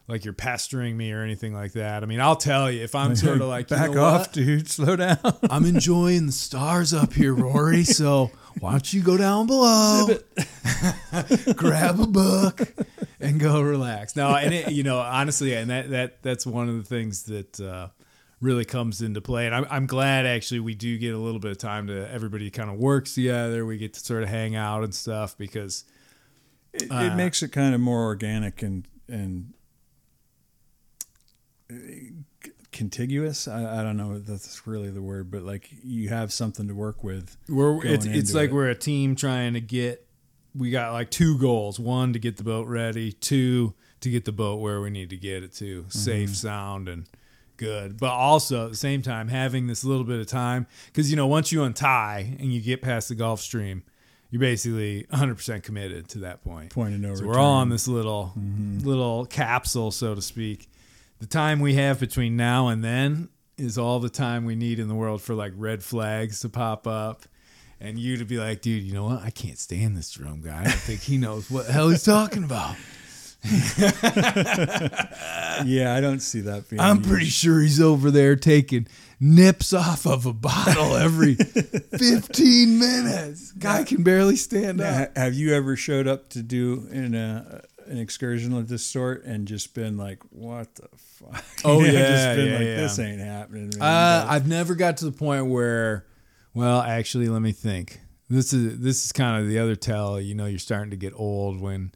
Like you're pestering me or anything like that. I mean, I'll tell you if I'm sort of like you back know off, what? dude, <laughs> slow down. I'm enjoying the stars up here, Rory. <laughs> So why don't you go down below, <laughs> grab a book, and go relax? No, and it, you know, honestly, and that that that's one of the things that uh, really comes into play. And I'm I'm glad actually we do get a little bit of time to everybody kind of works together. We get to sort of hang out and stuff because It, it Uh, makes it kind of more organic and and contiguous. I, I don't know if that's really the word, but like you have something to work with. We're it's it's like it. we're a team trying to get. We got like two goals: one to get the boat ready, two to get the boat where we need to get it to, Mm-hmm. safe, sound, and good. But also at the same time having this little bit of time because you know once you untie and you get past the Gulf Stream, you're basically 100 percent committed to that point. Point of no So return. we're all on this little Mm-hmm. little capsule, so to speak. The time we have between now and then is all the time we need in the world for like red flags to pop up. And you to be like, dude, you know what? I can't stand this Jerome guy. I don't think he knows what the hell he's talking about. <laughs> yeah, I don't see that being. I'm used. pretty sure he's over there taking nips off of a bottle every <laughs> 15 minutes. Guy can barely stand Now, up. have you ever showed up to do in a an excursion of this sort and just been like, "What the fuck?" Oh, <laughs> yeah, just been yeah, like, yeah. "This ain't happening." man." Uh, But- I've never got to the point where, well, actually, let me think. This is this is kind of the other tell. You know, you're starting to get old when,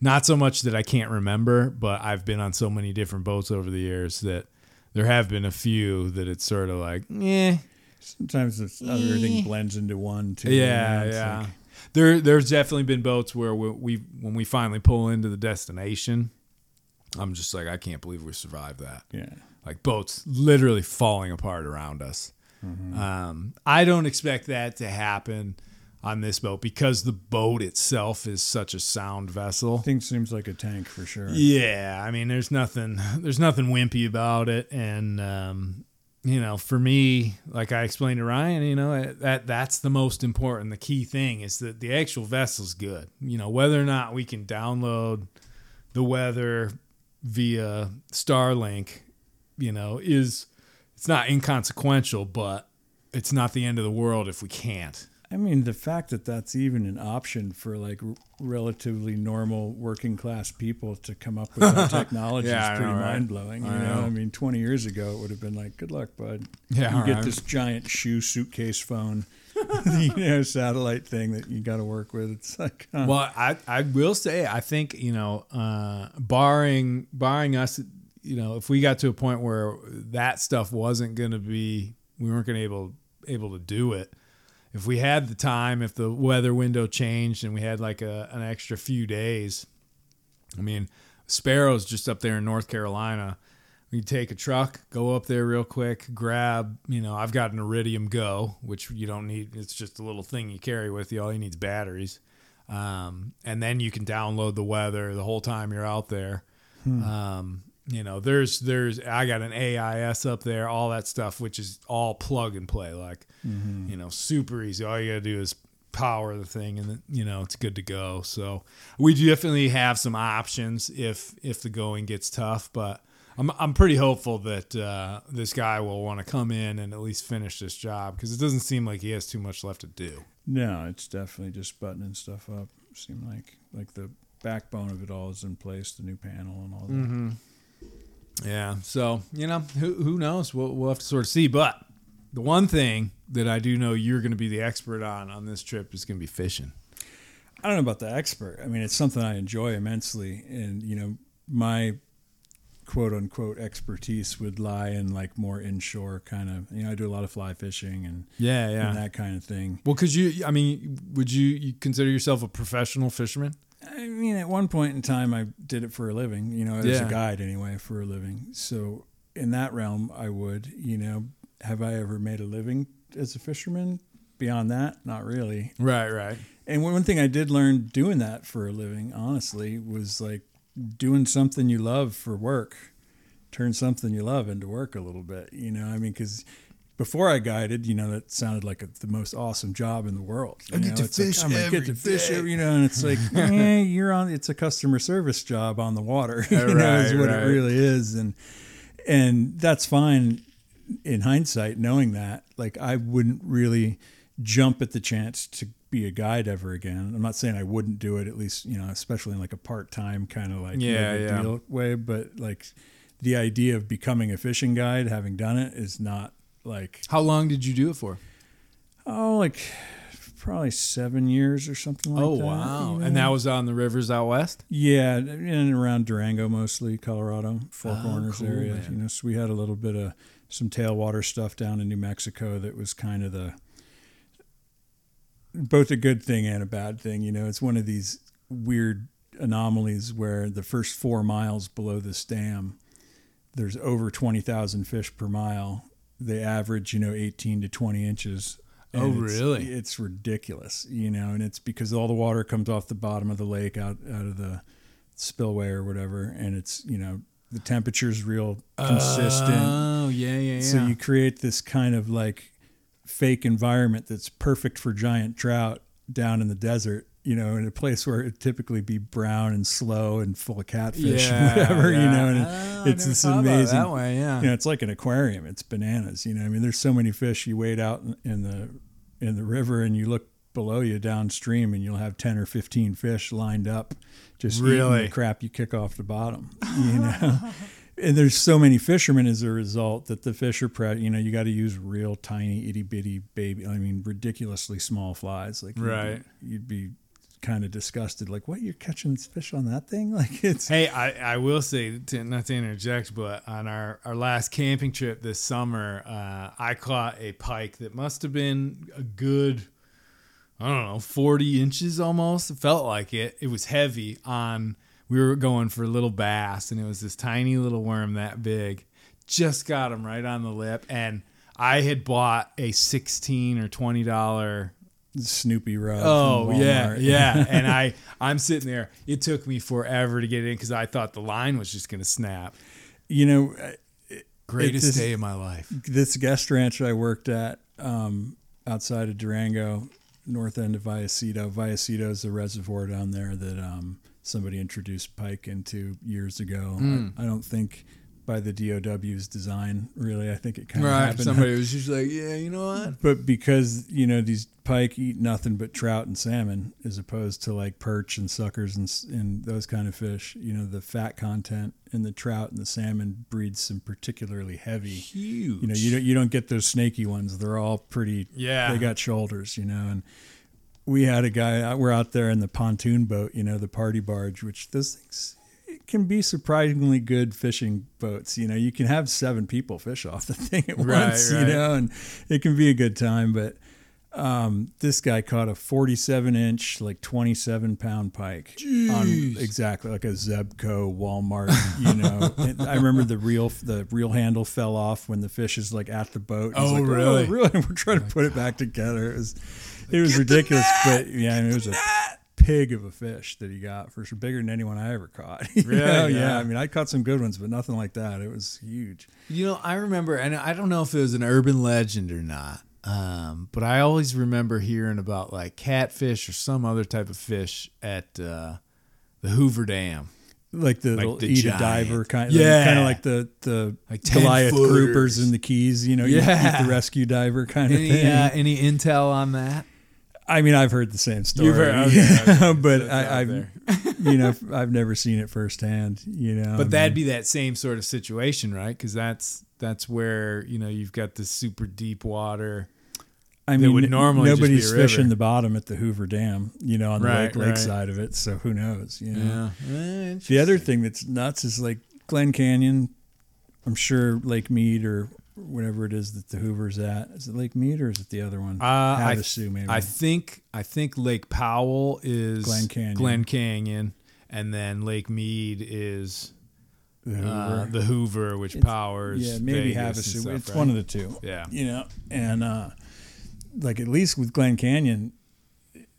not so much that I can't remember, but I've been on so many different boats over the years that there have been a few that it's sort of like, yeah. Sometimes it's, everything blends into one too. yeah, you know, yeah. like- there, there's definitely been boats where we, we, when we finally pull into the destination, I'm just like, I can't believe we survived that yeah. like boats literally falling apart around us. Um, I don't expect that to happen on this boat because the boat itself is such a sound vessel. Thing seems like a tank for sure. Yeah, I mean, there's nothing, there's nothing wimpy about it, and um, you know, for me, like I explained to Ryan, you know, that that's the most important. The key thing is that the actual vessel's good. You know, whether or not we can download the weather via Starlink, you know, is it's not inconsequential, but it's not the end of the world if we can't. I mean, the fact that that's even an option for like r- relatively normal working class people to come up with that <laughs> technology Yeah, is pretty know, right? mind blowing. You I know? know. I mean, 20 years ago, it would have been like, good luck, bud. Yeah, you get right. this giant shoe suitcase phone, <laughs> you know, satellite thing that you got to work with. It's like, huh. Well, I I will say I think you know, uh, barring barring us, you know, if we got to a point where that stuff wasn't going to be, we weren't going to able able to do it. If we had the time, if the weather window changed and we had like a, an extra few days, I mean, Sparrow's just up there in North Carolina. We could take a truck, go up there real quick, grab, you know, I've got an Iridium Go, which you don't need. It's just a little thing you carry with you. All you need is batteries. Um, and then you can download the weather the whole time you're out there. Um, you know, there's, there's, I got an AIS up there, all that stuff, which is all plug and play, like, you know, super easy. All you got to do is power the thing and, you know, it's good to go. So we definitely have some options if, if the going gets tough, but I'm I'm pretty hopeful that uh, this guy will want to come in and at least finish this job because it doesn't seem like he has too much left to do. No, it's definitely just buttoning stuff up. Seem like like the backbone of it all is in place, the new panel and all that. Mm-hmm. Yeah. So you know, who who knows? We'll we'll have to sort of see. But the one thing that I do know you're going to be the expert on on this trip is going to be fishing. I don't know about the expert. I mean, it's something I enjoy immensely, and you know, my quote unquote expertise would lie in like more inshore kind of. You know, I do a lot of fly fishing and, Yeah, yeah. and that kind of thing. well, because you, I mean, would you, you consider yourself a professional fisherman? I mean, at one point in time, I did it for a living. You know, as Yeah. a guide anyway, for a living. So in that realm, I would. You know, have I ever made a living as a fisherman? Beyond that, not really. Right, right. And one one thing I did learn doing that for a living, honestly, was like doing something you love for work. Turn something you love into work a little bit, you know. I mean, because before I guided, you know, that sounded like a, the most awesome job in the world. You I get know, to it's like, fish I'm gonna get to fish, every- you know, and it's like, <laughs> eh, you're on. It's a customer service job on the water, <laughs> you know, is what right. it really is, and and that's fine in hindsight, knowing that. Like, I wouldn't really jump at the chance to be a guide ever again. I'm not saying I wouldn't do it, at least, you know, especially in like a part time kind of like Yeah, yeah. deal way. But like the idea of becoming a fishing guide, having done it, is not like, How long did you do it for? oh, like probably seven years or something like oh that. Oh wow! you And that was on the rivers out west. Yeah, in and around Durango mostly, Colorado, Four Oh, Corners cool, area. man. You know, so we had a little bit of some tailwater stuff down in New Mexico that was kind of the both a good thing and a bad thing. You know, it's one of these weird anomalies where the first four miles below this dam, there's over twenty thousand fish per mile. They average, you know, eighteen to twenty inches. Oh, And it's- really? It's ridiculous, you know, and it's because all the water comes off the bottom of the lake out out of the spillway or whatever, and it's you know the temperature's real consistent. Oh yeah, yeah, yeah. So you create this kind of like fake environment that's perfect for giant trout down in the desert, you know, in a place where it'd typically be brown and slow and full of catfish <laughs> yeah, and whatever, you know, and Oh, it's this it amazing that way. Yeah. you know, it's like an aquarium. It's bananas. You know, I mean, there's so many fish. You wade out in, in the in the river and you look below you downstream, and you'll have ten or fifteen fish lined up, just eating Really? the crap you kick off the bottom. You know. <laughs> And there's so many fishermen as a result that the fish are pre. You know, you got to use real tiny itty bitty baby. I mean, ridiculously small flies. Like, you'd be- Right. You'd be kind of disgusted. Like, what? You're catching fish on that thing? <laughs> Like, it's Hey, I, I will say, to, not to interject, but on our, our last camping trip this summer, uh, I caught a pike that must have been a good, I don't know, 40 inches almost. It felt like it. It was heavy on, we were going for a little bass, and it was this tiny little worm that big. Just got him right on the lip. And I had bought a 16 or $20 Snoopy rod. Oh yeah, yeah. <laughs> and I I'm sitting there. It took me forever to get in because I thought the line was just gonna snap. You know, uh, Greatest It- day of my life. this guest ranch I worked at um, outside of Durango, north end of Vallecito. Vallecito is the reservoir down there that um, somebody introduced pike into years ago. Hmm. I, I don't think by the DOW's design, really. I think it kind of Right. happened. Somebody was <laughs> just like, yeah, you know what? but because you know these pike eat nothing but trout and salmon, as opposed to like perch and suckers and and those kind of fish. You know the fat content in the trout and the salmon breeds some particularly heavy Huge. you know you don't you don't get those snaky ones they're all pretty Yeah. they got shoulders you know and we had a guy we're out there in the pontoon boat you know the party barge which those things can be surprisingly good fishing boats you know you can have seven people fish off the <laughs> thing at Right, once right. you know and it can be a good time but um, this guy caught a 47 inch, like 27 pound pike on exactly like a Zebco Walmart. You know, <laughs> And I remember the reel, the reel handle fell off when the fish is like at the boat. Oh, like, really? really? <laughs> We're trying to put it back together. It was, it was ridiculous, but yeah, I mean, it was a pig of a fish that he got for sure, bigger than anyone I ever caught. <laughs> Really? know? Yeah. Yeah. I mean, I caught some good ones, but nothing like that. It was huge. You know, I remember, and I don't know if it was an urban legend or not, um, but I always remember hearing about like catfish or some other type of fish at uh, the Hoover Dam. like the, Like the eat giant- a diver kind, Yeah. kind of like the the Like Goliath footers. groupers in the Keys. You know, Yeah. eat the rescue diver kind of Any thing. uh, any intel on that? I mean, I've heard the same story, You've heard- okay. <laughs> but I, I've, there. you know I've never seen it firsthand. You know, But I that'd mean, be that same sort of situation, right? Because that's that's where you know you've got the super deep water. I mean, would normally nobody's fishing the bottom at the Hoover Dam. You know, on the Right, lake lake right. side of it. So who knows? You know, Eh, the other thing that's nuts is like Glen Canyon. I'm sure Lake Mead or whatever it is that the Hoover's at. Is it Lake Mead or is it the other one? Uh, I, Havasu, maybe. I think I think Lake Powell is Glen Canyon. Glen Canyon, and then Lake Mead is the uh, Hoover. the Hoover, which It's- powers. yeah, maybe Vegas and Havasu. stuff, it's right? one of the two. Yeah. you know, and uh, like at least with Glen Canyon,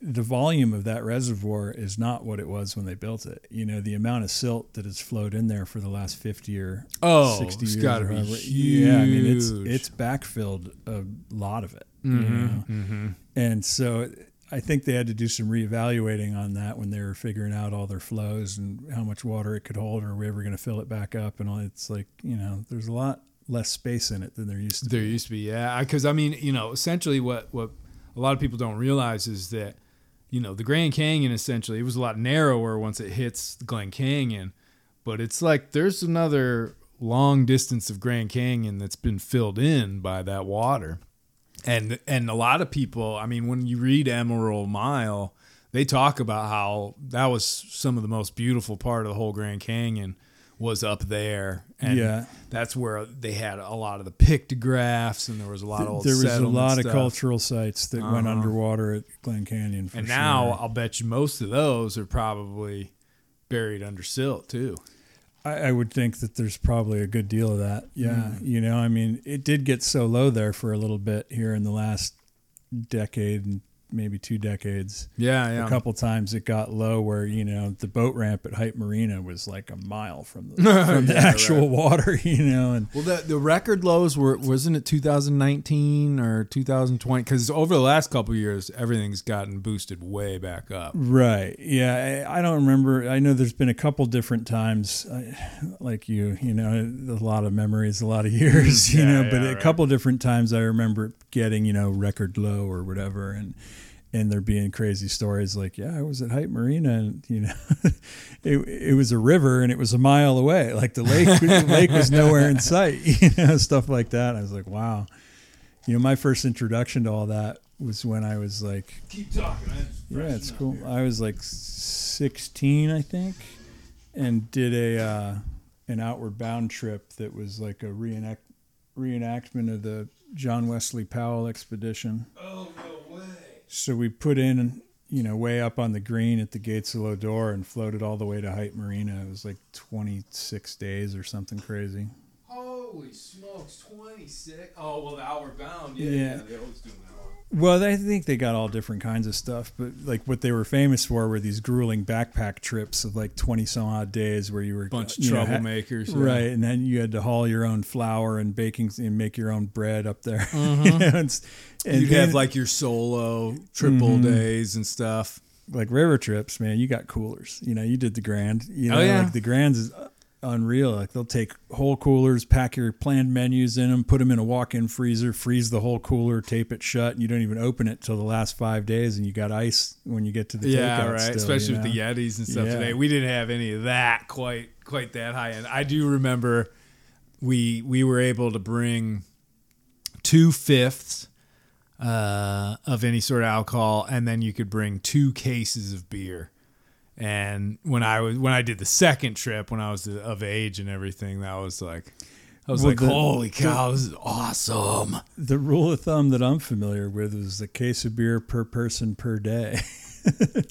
the volume of that reservoir is not what it was when they built it. You know, the amount of silt that has flowed in there for the last fifty or Oh, sixty it's years. gotta or be however- Yeah, I mean it's it's backfilled a lot of it. you Mhm, know? mhm. And so I think they had to do some reevaluating on that when they were figuring out all their flows and how much water it could hold, or are we ever going to fill it back up? And all. It's like you know, there's a lot less space in it than there used to. There be. used to be, yeah. Because I mean, you know, essentially what what a lot of people don't realize is that you know the Grand Canyon essentially it was a lot narrower once it hits Glen Canyon, but it's like there's another long distance of Grand Canyon that's been filled in by that water, and and a lot of people, I mean, when you read Emerald Mile, they talk about how that was some of the most beautiful part of the whole Grand Canyon was up there, and Yeah. that's where they had a lot of the pictographs, and there was a lot of old there was a lot of cultural sites that went Uh-huh. underwater at Glen Canyon. For And sure. now I'll bet you most of those are probably buried under silt too. I, I would think that there's probably a good deal of that. Yeah, Mm. you know, I mean, it did get so low there for a little bit here in the last decade and maybe two decades. Yeah, yeah. A couple times it got low where you know the boat ramp at Hite Marina was like a mile from the <laughs> from the Yeah, actual water. <laughs> You know, and Well, the the record lows were wasn't it 2019 or 2020? Because over the last couple of years, everything's gotten boosted way back up. Right. Yeah. I, I don't remember. I know there's been a couple different times, I, like you, you know, a lot of memories, a lot of <laughs> years, mm, you Yeah, know, yeah, but a right. couple couple different times I remember getting, you know, record low or whatever. And, and there being crazy stories like, yeah, I was at Hite Marina and, you know, <laughs> it, it was a river and it was a mile away. Like the lake, <laughs> the lake was nowhere in sight, <laughs> you know, stuff like that. I was like, wow. You know, my first introduction to all that was when I was like, Keep talking. yeah, it's cool. I was like 16, I think, and did a uh, an outward bound trip that was like a reenact reenactment of the John Wesley Powell expedition. Oh no way. So we put in, you know, way up on the green at the gates of Lodore and floated all the way to Hite Marina. It was like 26 days or something crazy. Holy smokes, 26. Oh well, the hour bound. Yeah, Yeah. yeah. They always one. Well, I think they got all different kinds of stuff, but like what they were famous for were these grueling backpack trips of like twenty some odd days where you were a Bunch of you know, troublemakers. yeah. right? And then you had to haul your own flour and baking and make your own bread up there. <laughs> Mhm. You know, and and You'd have like your solo triple Mhm. days and stuff. like river trips, man. You got coolers. You know, you did the Grand. You know, Oh, yeah. like the Grands is unreal. Like they'll take whole coolers, pack your planned menus in them, put them in a walk-in freezer, freeze the whole cooler, tape it shut, and you don't even open it till the last five days, and you got ice when you get to the Yeah, takeout right. still, Especially you with the know? Yetis and stuff Yeah. today. We didn't have any of that quite quite that high end. I do remember we we were able to bring two fifths uh, of any sort of alcohol, and then you could bring two cases of beer. And when I was when I did the second trip, when I was of age and everything, that was like I was Well, like, the- "Holy cow, this is awesome!" The rule of thumb that I'm familiar with is the case of beer per person per day. <laughs>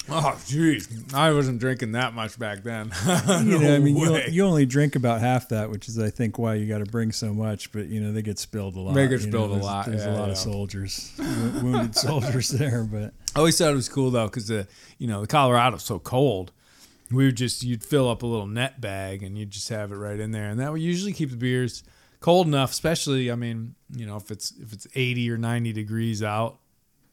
Oh, jeez, I wasn't drinking that much back then. <laughs> you know, I mean, you, way. you only drink about half that, which is, I think, why you got to bring so much. But you know, they get spilled a lot. They get you know, spilled a there's- lot, There's yeah, a lot yeah. of soldiers, wounded <laughs> soldiers there. But I always thought it was cool though, because the you know the Colorado's so cold. We would just you'd fill up a little net bag and you'd just have it right in there, and that would usually keep the beers cold enough. Especially, I mean, you know, if it's if it's eighty or ninety degrees out,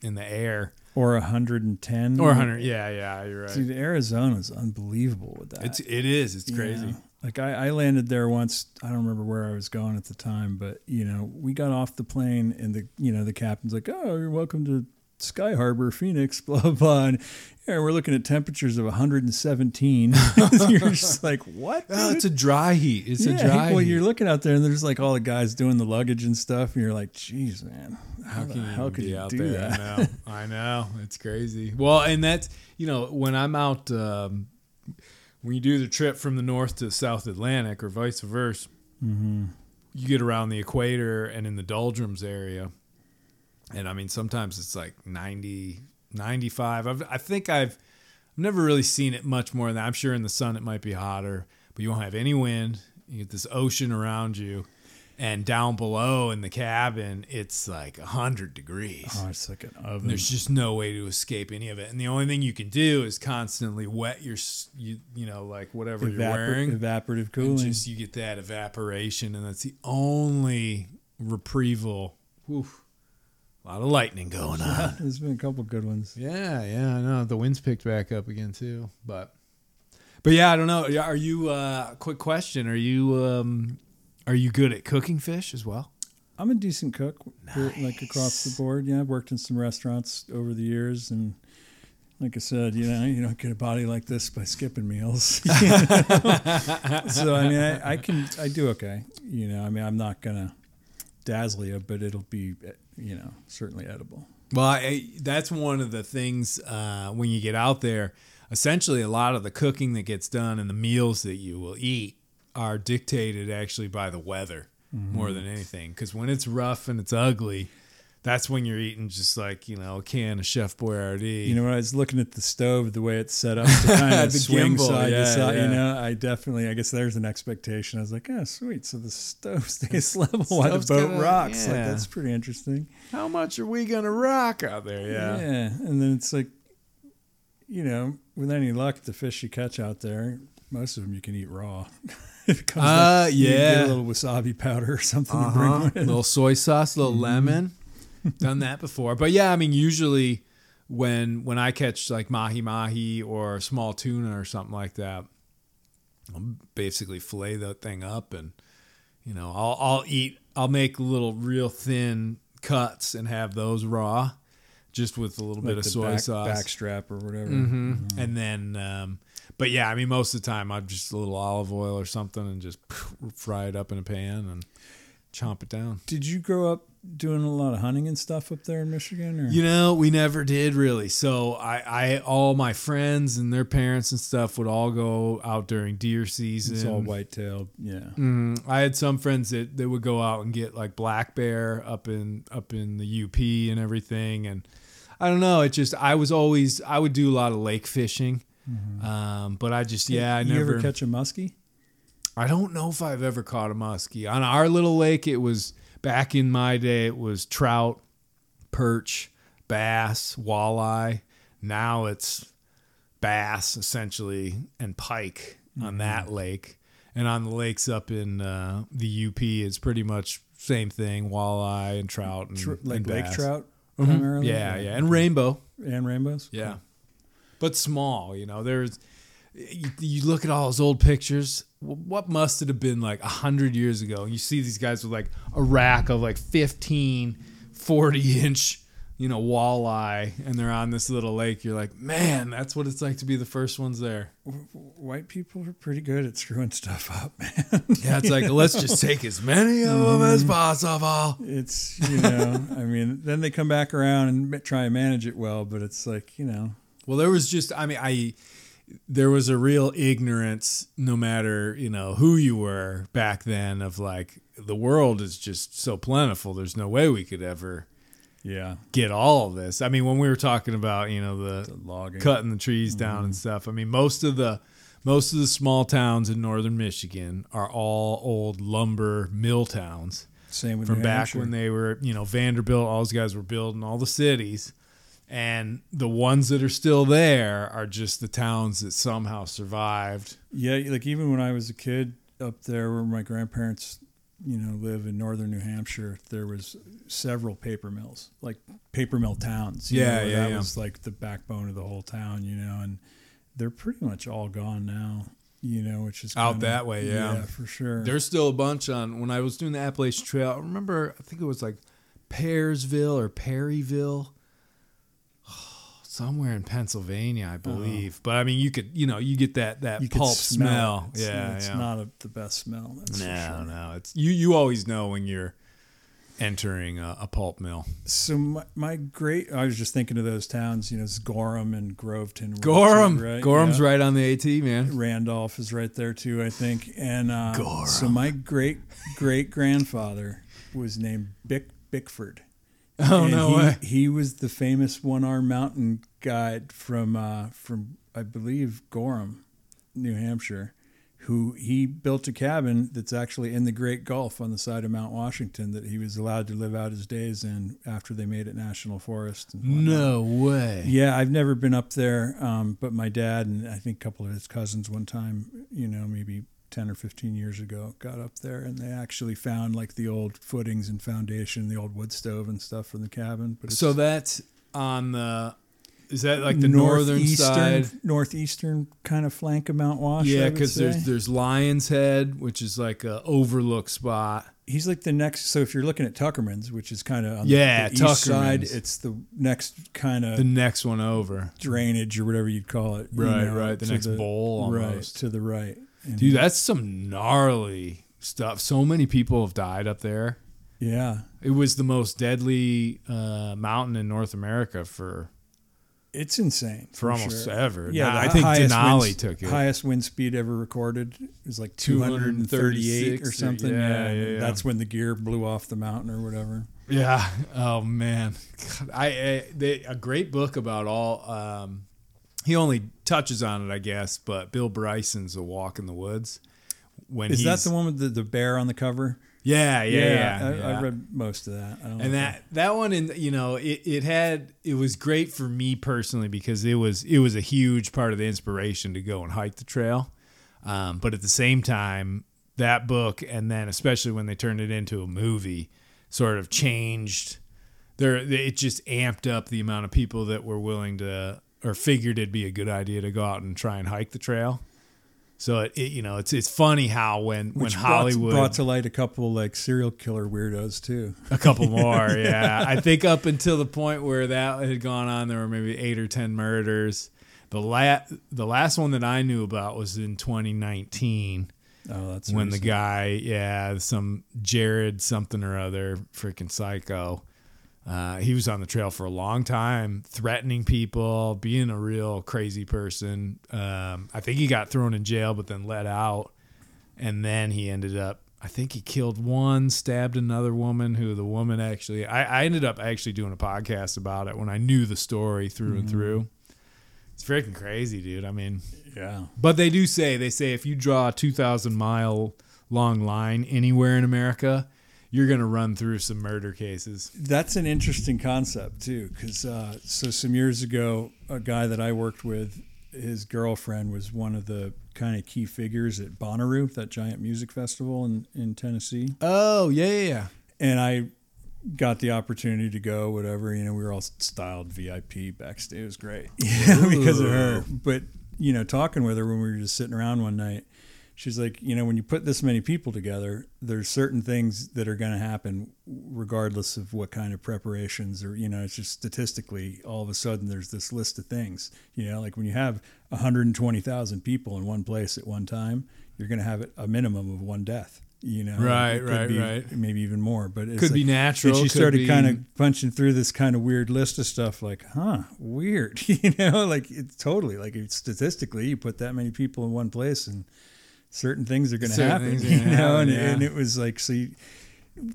in the air. Or 110. Or 100. Yeah, yeah, you're right. Dude, Arizona's unbelievable with that. It's it is. It's crazy. know? Like I, I landed there once. I don't remember where I was going at the time, but you know, we got off the plane and the you know the captain's like, "Oh, you're welcome to Sky Harbor, Phoenix, blah <laughs> blah." blah. And yeah, we're looking at temperatures of 117. <laughs> you're just like, "What?" Oh, it's a dry heat. It's yeah, a dry well, heat. you're looking out there and there's like all the guys doing the luggage and stuff, and you're like, "Geez, man, how, can you, hell could you out do there? that?" I know. I know. It's crazy. Well, and that's you know when I'm out um, when you do the trip from the north to the South Atlantic or vice versa, Mm-hmm. you get around the equator and in the doldrums area, and I mean sometimes it's like 90, 95. I've, I think I've never really seen it much more than that. I'm sure in the sun it might be hotter, but you won't have any wind. You get this ocean around you. And down below in the cabin, it's like 100 degrees. Oh, it's like an oven. There's just no way to escape any of it, and the only thing you can do is constantly wet your, you, you know, like whatever you're wearing. evaporative and cooling. just you get that evaporation, and that's the only reprieval. Oof, a lot of lightning going <laughs> on. There's been a couple good ones. Yeah, yeah, I know. The wind's picked back up again too, but but yeah, I don't know. Yeah, Are you? Uh, quick question: Are you um, are you good at cooking fish as well? I'm a decent cook, like across the board. Yeah, I've worked in some restaurants over the years, and like I said, you know, you don't get a body like this by skipping meals. <laughs> you know? <laughs> so I mean, I, I can, I do okay. You know, I mean, I'm not gonna dazzle you, but it'll be, you know, certainly edible. Well, I, that's one of the things uh, when you get out there. Essentially, a lot of the cooking that gets done and the meals that you will eat are dictated actually by the weather more than anything. Because when it's rough and it's ugly, that's when you're eating just like you know a can of Chef Boyardee. You know, when I was looking at the stove, the way it's set up <laughs> to kind of The swing gimbal, side yeah, to side, yeah. you know, I definitely, I guess there's an expectation. I was like, oh, sweet. So the stove <laughs> stays level while the boat gonna- rocks. Like, yeah. that's pretty interesting. how much are we gonna rock out there? Yeah. Yeah. And then it's like, you know, with any luck, the fish you catch out there, most of them you can eat raw. <laughs> it comes Uh, Get yeah. a little wasabi powder or something to Uh-huh. bring with. little soy sauce, a little lemon. Done that before, but yeah, I mean, usually when when I catch like mahi mahi or small tuna or something like that, I'll basically fillet that thing up, and you know, I'll I'll eat. I'll make little real thin cuts and have those raw, just with a little Like bit of soy back, sauce. backstrap or whatever. hmm And then, um, but yeah, I mean, most of the time I'm just a little olive oil or something and just fry it up in a pan and chomp it down. Did you grow up doing a lot of hunting and stuff up there in Michigan? Or? You know, we never did really. So I, I, all my friends and their parents and stuff would all go out during deer season. It's all whitetail. Yeah. Mhm. I had some friends that, that would go out and get like black bear up in up in the UP and everything. And I don't know. It just I was always I would do a lot of lake fishing. Um, but I just yeah, I you never ever catch a muskie? I don't know if I've ever caught a muskie. On our little lake, it was back in my day, it was trout, perch, bass, walleye. Now it's bass essentially and pike on that lake. And on the lakes up in uh, the UP, it's pretty much same thing: walleye and trout and, Tr- like and lake trout Mhm. primarily? Yeah, yeah, and rainbow. and rainbows. Yeah. But small, you know, there's you, you look at all those old pictures. What must it have been like a 100 years ago? You see these guys with like a rack of like 15, 40 inch, you know, walleye, and they're on this little lake. You're like, man, that's what it's like to be the first ones there. White people are pretty good at screwing stuff up, <laughs> man. Yeah, it's like, let's just take as many of them mm-hmm. as possible. It's you know, <laughs> I mean, then they come back around and try and manage it well, but it's like you know, Well, there was just, I mean, I, there was a real ignorance, no matter, you know, who you were back then, of like, the world is just so plentiful. There's no way we could ever yeah, get all of this. I mean, when we were talking about, you know, the, the logging. cutting the trees down and mm-hmm. stuff, I mean, most of the, most of the small towns in northern Michigan are all old lumber mill towns Same with from back when they were, you know, Vanderbilt, all those guys were building all the cities. And the ones that are still there are just the towns that somehow survived. Yeah, like even when I was a kid up there, where my grandparents you know live in northern New Hampshire, there was several paper mills, like paper mill towns. you Yeah, know, yeah, that yeah. was like the backbone of the whole town, you know, and they're pretty much all gone now. You know, which is Out kinda- that way, yeah. yeah, for sure. There's still a bunch on when I was doing the Appalachian Trail. I remember, I think it was like Pearsville or Perryville, somewhere in Pennsylvania, I believe. But I mean, you could, you know, you get that that Uh-huh. you pulp smell. it. It's, yeah, it's yeah. not a, the best smell. That's for no, sure. no, it's you. You always know when you're entering a, a pulp mill. So my, my great, I was just thinking of those towns. You know, it's Gorham and Groveton. Gorham, right? Gorham's Yeah. right on the AT, man. Randolph is right there too, I think. And uh, Gorham. so my great great grandfather was named Bick Bickford. Oh And no he, way! He was the famous one arm mountain guide from uh, from I believe Gorham, New Hampshire, who he built a cabin that's actually in the Great Gulf on the side of Mount Washington that he was allowed to live out his days in after they made it national forest. No way. Yeah, I've never been up there, um, but my dad and I think a couple of his cousins one time, you know, maybe 10 or 15 years ago, got up there and they actually found like the old footings and foundation, the old wood stove and stuff from the cabin. But So that's on the. Is that like the northern northeastern, side? northeastern kind of flank of Mount Wash. Yeah, because there's there's Lion's Head, which is like a overlook spot. he's like the next. So if you're looking at Tuckerman's, which is kind of on Yeah, the, the east side, it's the next kind of The next one over. drainage or whatever you'd call it. you Right, know, right, the next bowl right almost. to the right. And Dude, that's some gnarly stuff. So many people have died up there. yeah. It was the most deadly uh, mountain in North America for It's insane for almost sure. ever. Yeah, the I think Denali wind- took it. Highest wind speed ever recorded is like 238 or something. yeah, Yeah, yeah, yeah. that's when the gear blew off the mountain or whatever. Yeah. <laughs> Oh man, God, I, I they, a great book about all. Um, he only touches on it, I guess, but Bill Bryson's A Walk in the Woods. When Is that the one with the, the bear on the cover? Yeah, yeah, yeah. I, yeah. I read most of that. I don't and that that one in you know it, it had it was great for me personally because it was it was a huge part of the inspiration to go and hike the trail um, but at the same time that book and then especially when they turned it into a movie sort of changed there it just amped up the amount of people that were willing to or figured it'd be a good idea to go out and try and hike the trail so it, it you know it's it's funny how when Which when Hollywood brought to light a couple like serial killer weirdos too. a couple <laughs> more, yeah. I think up until the point where that had gone on, there were maybe eight or ten murders. The la- the last one that I knew about was in 2019 Oh, that's when the guy, yeah, some Jared something or other, freaking psycho. Uh, he was on the trail for a long time, threatening people, being a real crazy person. Um, I think he got thrown in jail, but then let out, and then he ended up. I think he killed one, stabbed another woman. Who the woman actually, I, I ended up actually doing a podcast about it when I knew the story through and through. It's freaking crazy, dude. I mean, yeah. but they do say they say if you draw a two thousand mile long line anywhere in America, you're gonna run through some murder cases. That's an interesting concept too, because uh, so some years ago, a guy that I worked with, his girlfriend was one of the kind of key figures at Bonnaroo, that giant music festival in in Tennessee, Oh yeah, yeah, yeah. and I got the opportunity to go. Whatever, you know, we were all styled VIP backstage. It was great, <laughs> know, because of her. But you know, talking with her when we were just sitting around one night. She's like, you know, when you put this many people together, there's certain things that are going to happen regardless of what kind of preparations or, you know, it's just statistically all of a sudden there's this list of things, you know, like when you have 120,000 people in one place at one time, you're going to have a minimum of one death. You know, Right, It right, be right. Maybe even more, but it's Could be natural, She started be- kind of punching through this kind of weird list of stuff, like, huh, weird, <laughs> you know, like it's totally like it's statistically, you put that many people in one place, and certain things are going to happen, <laughs> you know, happen, and, yeah. and it was like so. You,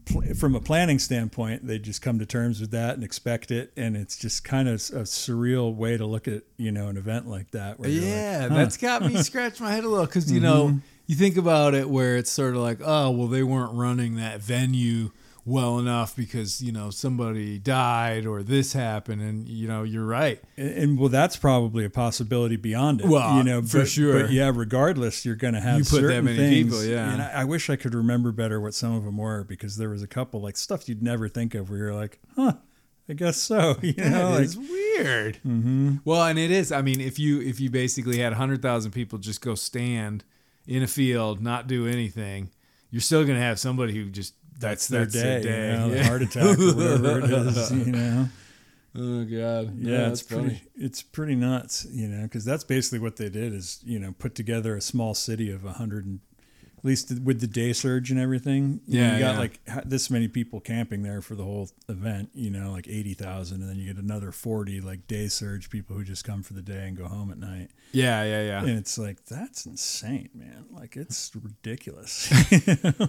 pl- from a planning standpoint, they just come to terms with that and expect it, and it's just kind of a surreal way to look at you know an event like that. You're like, Yeah, huh. Mm-hmm. that's got me <laughs> scratch my head a little because you know you think about it where it's sort of like, oh well, they weren't running that venue well enough because you know somebody died or this happened, and you know you're right. And, and, well, that's probably a possibility beyond it. Well, you know, for but, sure. But yeah, regardless, you're going to have You put that certain many things, people, yeah. And I, I wish I could remember better what some of them were because there was a couple like stuff you'd never think of where you're like, huh, I guess so. <laughs> You know, That like, is weird. Mm-hmm. Well, and it is. I mean, if you if you basically had hundred thousand people just go stand in a field, not do anything, you're still gonna have somebody who just that's that's, their day, their you know, the Yeah. heart attack or whatever it <laughs> is. You know. Oh god. yeah, it's pretty it's pretty nuts you know because that's basically what they did is you know put together a small city of 100 and at least with the day surge and everything you Yeah, you got yeah. like this many people camping there for the whole event you know like 80,000 and then you get another 40 like day surge people who just come for the day and go home at night Yeah, yeah, yeah. and it's like that's insane man like it's ridiculous <laughs> <laughs>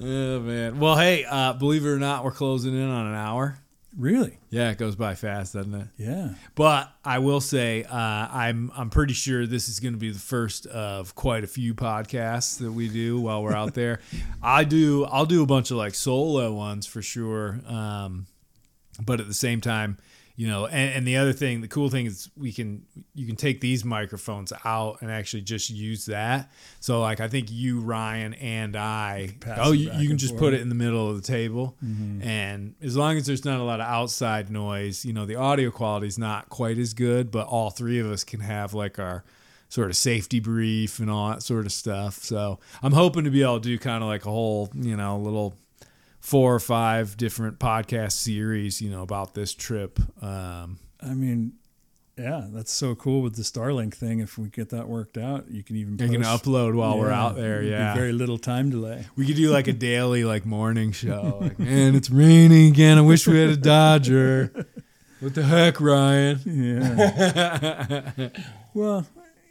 Oh man. Well, hey, uh, believe it or not, we're closing in on an hour. really Yeah, it goes by fast, doesn't it? yeah But I will say, uh, I'm I'm pretty sure this is going to be the first of quite a few podcasts that we do while we're out there. <laughs> I do I'll do a bunch of like solo ones for sure. Um, but at the same time, you know, and, and the other thing, the cool thing is we can you can take these microphones out and actually just use that. So like I think you, Ryan, and I, Pass oh, you, you can just forth. put it in the middle of the table, and as long as there's not a lot of outside noise, you know, the audio quality is not quite as good. But all three of us can have like our sort of safety brief and all that sort of stuff. So I'm hoping to be able to do kind of like a whole, you know, little four or five different podcast series, you know, about this trip. Um, I mean yeah that's so cool with the Starlink thing if we get that worked out you can even you can upload while we're out there. Yeah. very little time delay we could do like a <laughs> daily like morning show. Like, man, it's raining again. I wish we had a Dodger. What the heck, Ryan? Yeah. <laughs> well,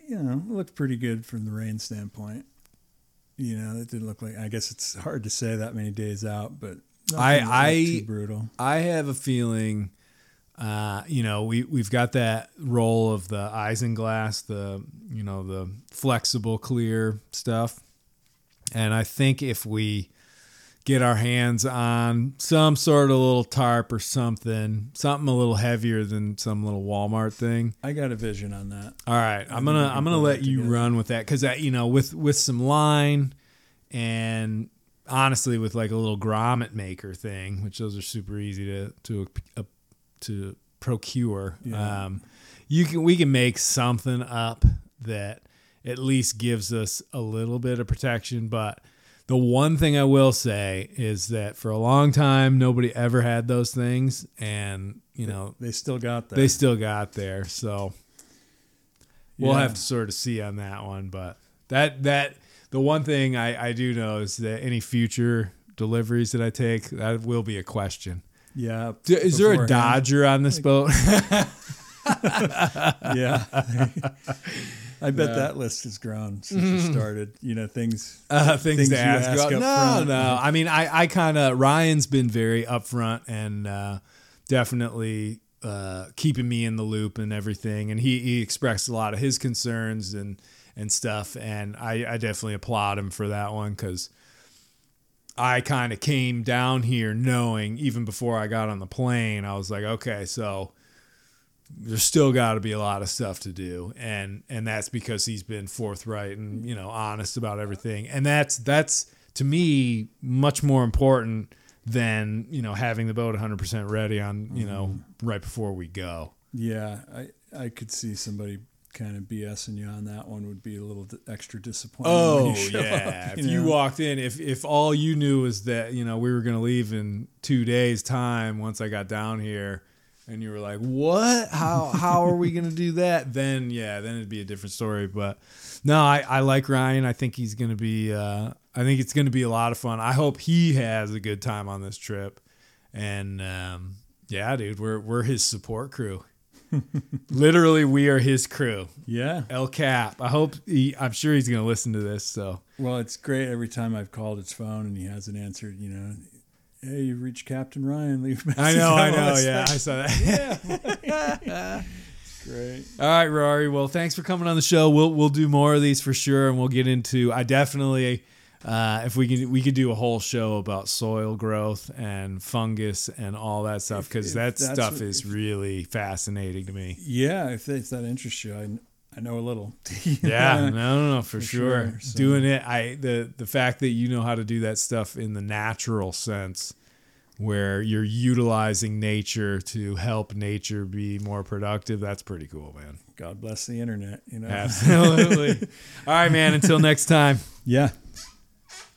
you know, it looked pretty good from the rain standpoint. You know, it didn't look like. I guess it's hard to say that many days out, but I, I too brutal. I have a feeling, uh, you know, we we've got that roll of the isinglass, the you know the flexible clear stuff, and I think if we get our hands on some sort of little tarp or something, something a little heavier than some little Walmart thing. I got a vision on that. All right, I'm gonna I'm gonna let you together. run with that because you know with with some line and honestly with like a little grommet maker thing, which those are super easy to to uh, to procure. Yeah. Um, you can we can make something up that at least gives us a little bit of protection, but. The one thing I will say is that for a long time nobody ever had those things, and you know They still got that. they still got there. So we'll Yeah. have to sort of see on that one. But that that the one thing I, I do know is that any future deliveries that I take, that will be a question. yeah. D- Is there a. Dodger on this boat? <laughs> Yeah. <laughs> <laughs> I bet that list has grown since you started. You know, things. uh, things, Things to you ask. ask about. no, front. no. I mean, I, I kind of Ryan's been very upfront and uh, definitely uh, keeping me in the loop and everything. And he, he expressed a lot of his concerns and and stuff. And I, I definitely applaud him for that one because I kind of came down here knowing even before I got on the plane, I was like, okay, so there's still got to be a lot of stuff to do. And and that's because he's been forthright and you know honest about everything. And that's that's to me much more important than you know having the boat 100% ready on you know mm-hmm. right before we go. Yeah, I I could see somebody kind of BSing you on that one would be a little extra disappointing. oh you yeah. up, if you walked in if if all you knew was that you know we were going to leave in 2 days time once I got down here and you were like what how how are we going to do that <laughs> then yeah then it'd be a different story but no I I like Ryan I think he's going to be uh I think it's going to be a lot of fun I hope he has a good time on this trip and um yeah dude we're we're his support crew <laughs> literally we are his crew Yeah. El Cap. I hope he, I'm sure he's going to listen to this. So Well, it's great every time I've called his phone and he hasn't answered. You know, hey, you've reached Captain Ryan. <laughs> Leave a message. I know, I know. us." Yeah, I saw that. <laughs> Yeah. <laughs> Great. All right, Rory. Well, thanks for coming on the show. We'll we'll do more of these for sure, and we'll get into. I definitely Uh, if we could, we could do a whole show about soil growth and fungus and all that stuff because that stuff what- is really fascinating to me. Yeah, if, if that interests you, I, I know a little. <laughs> Yeah, no, no, no, for, For sure. sure, so- Doing it, I the the fact that you know how to do that stuff in the natural sense, where you're utilizing nature to help nature be more productive, that's pretty cool, man. God bless the internet. You know. Absolutely. <laughs> All right, man. Until next time. Yeah.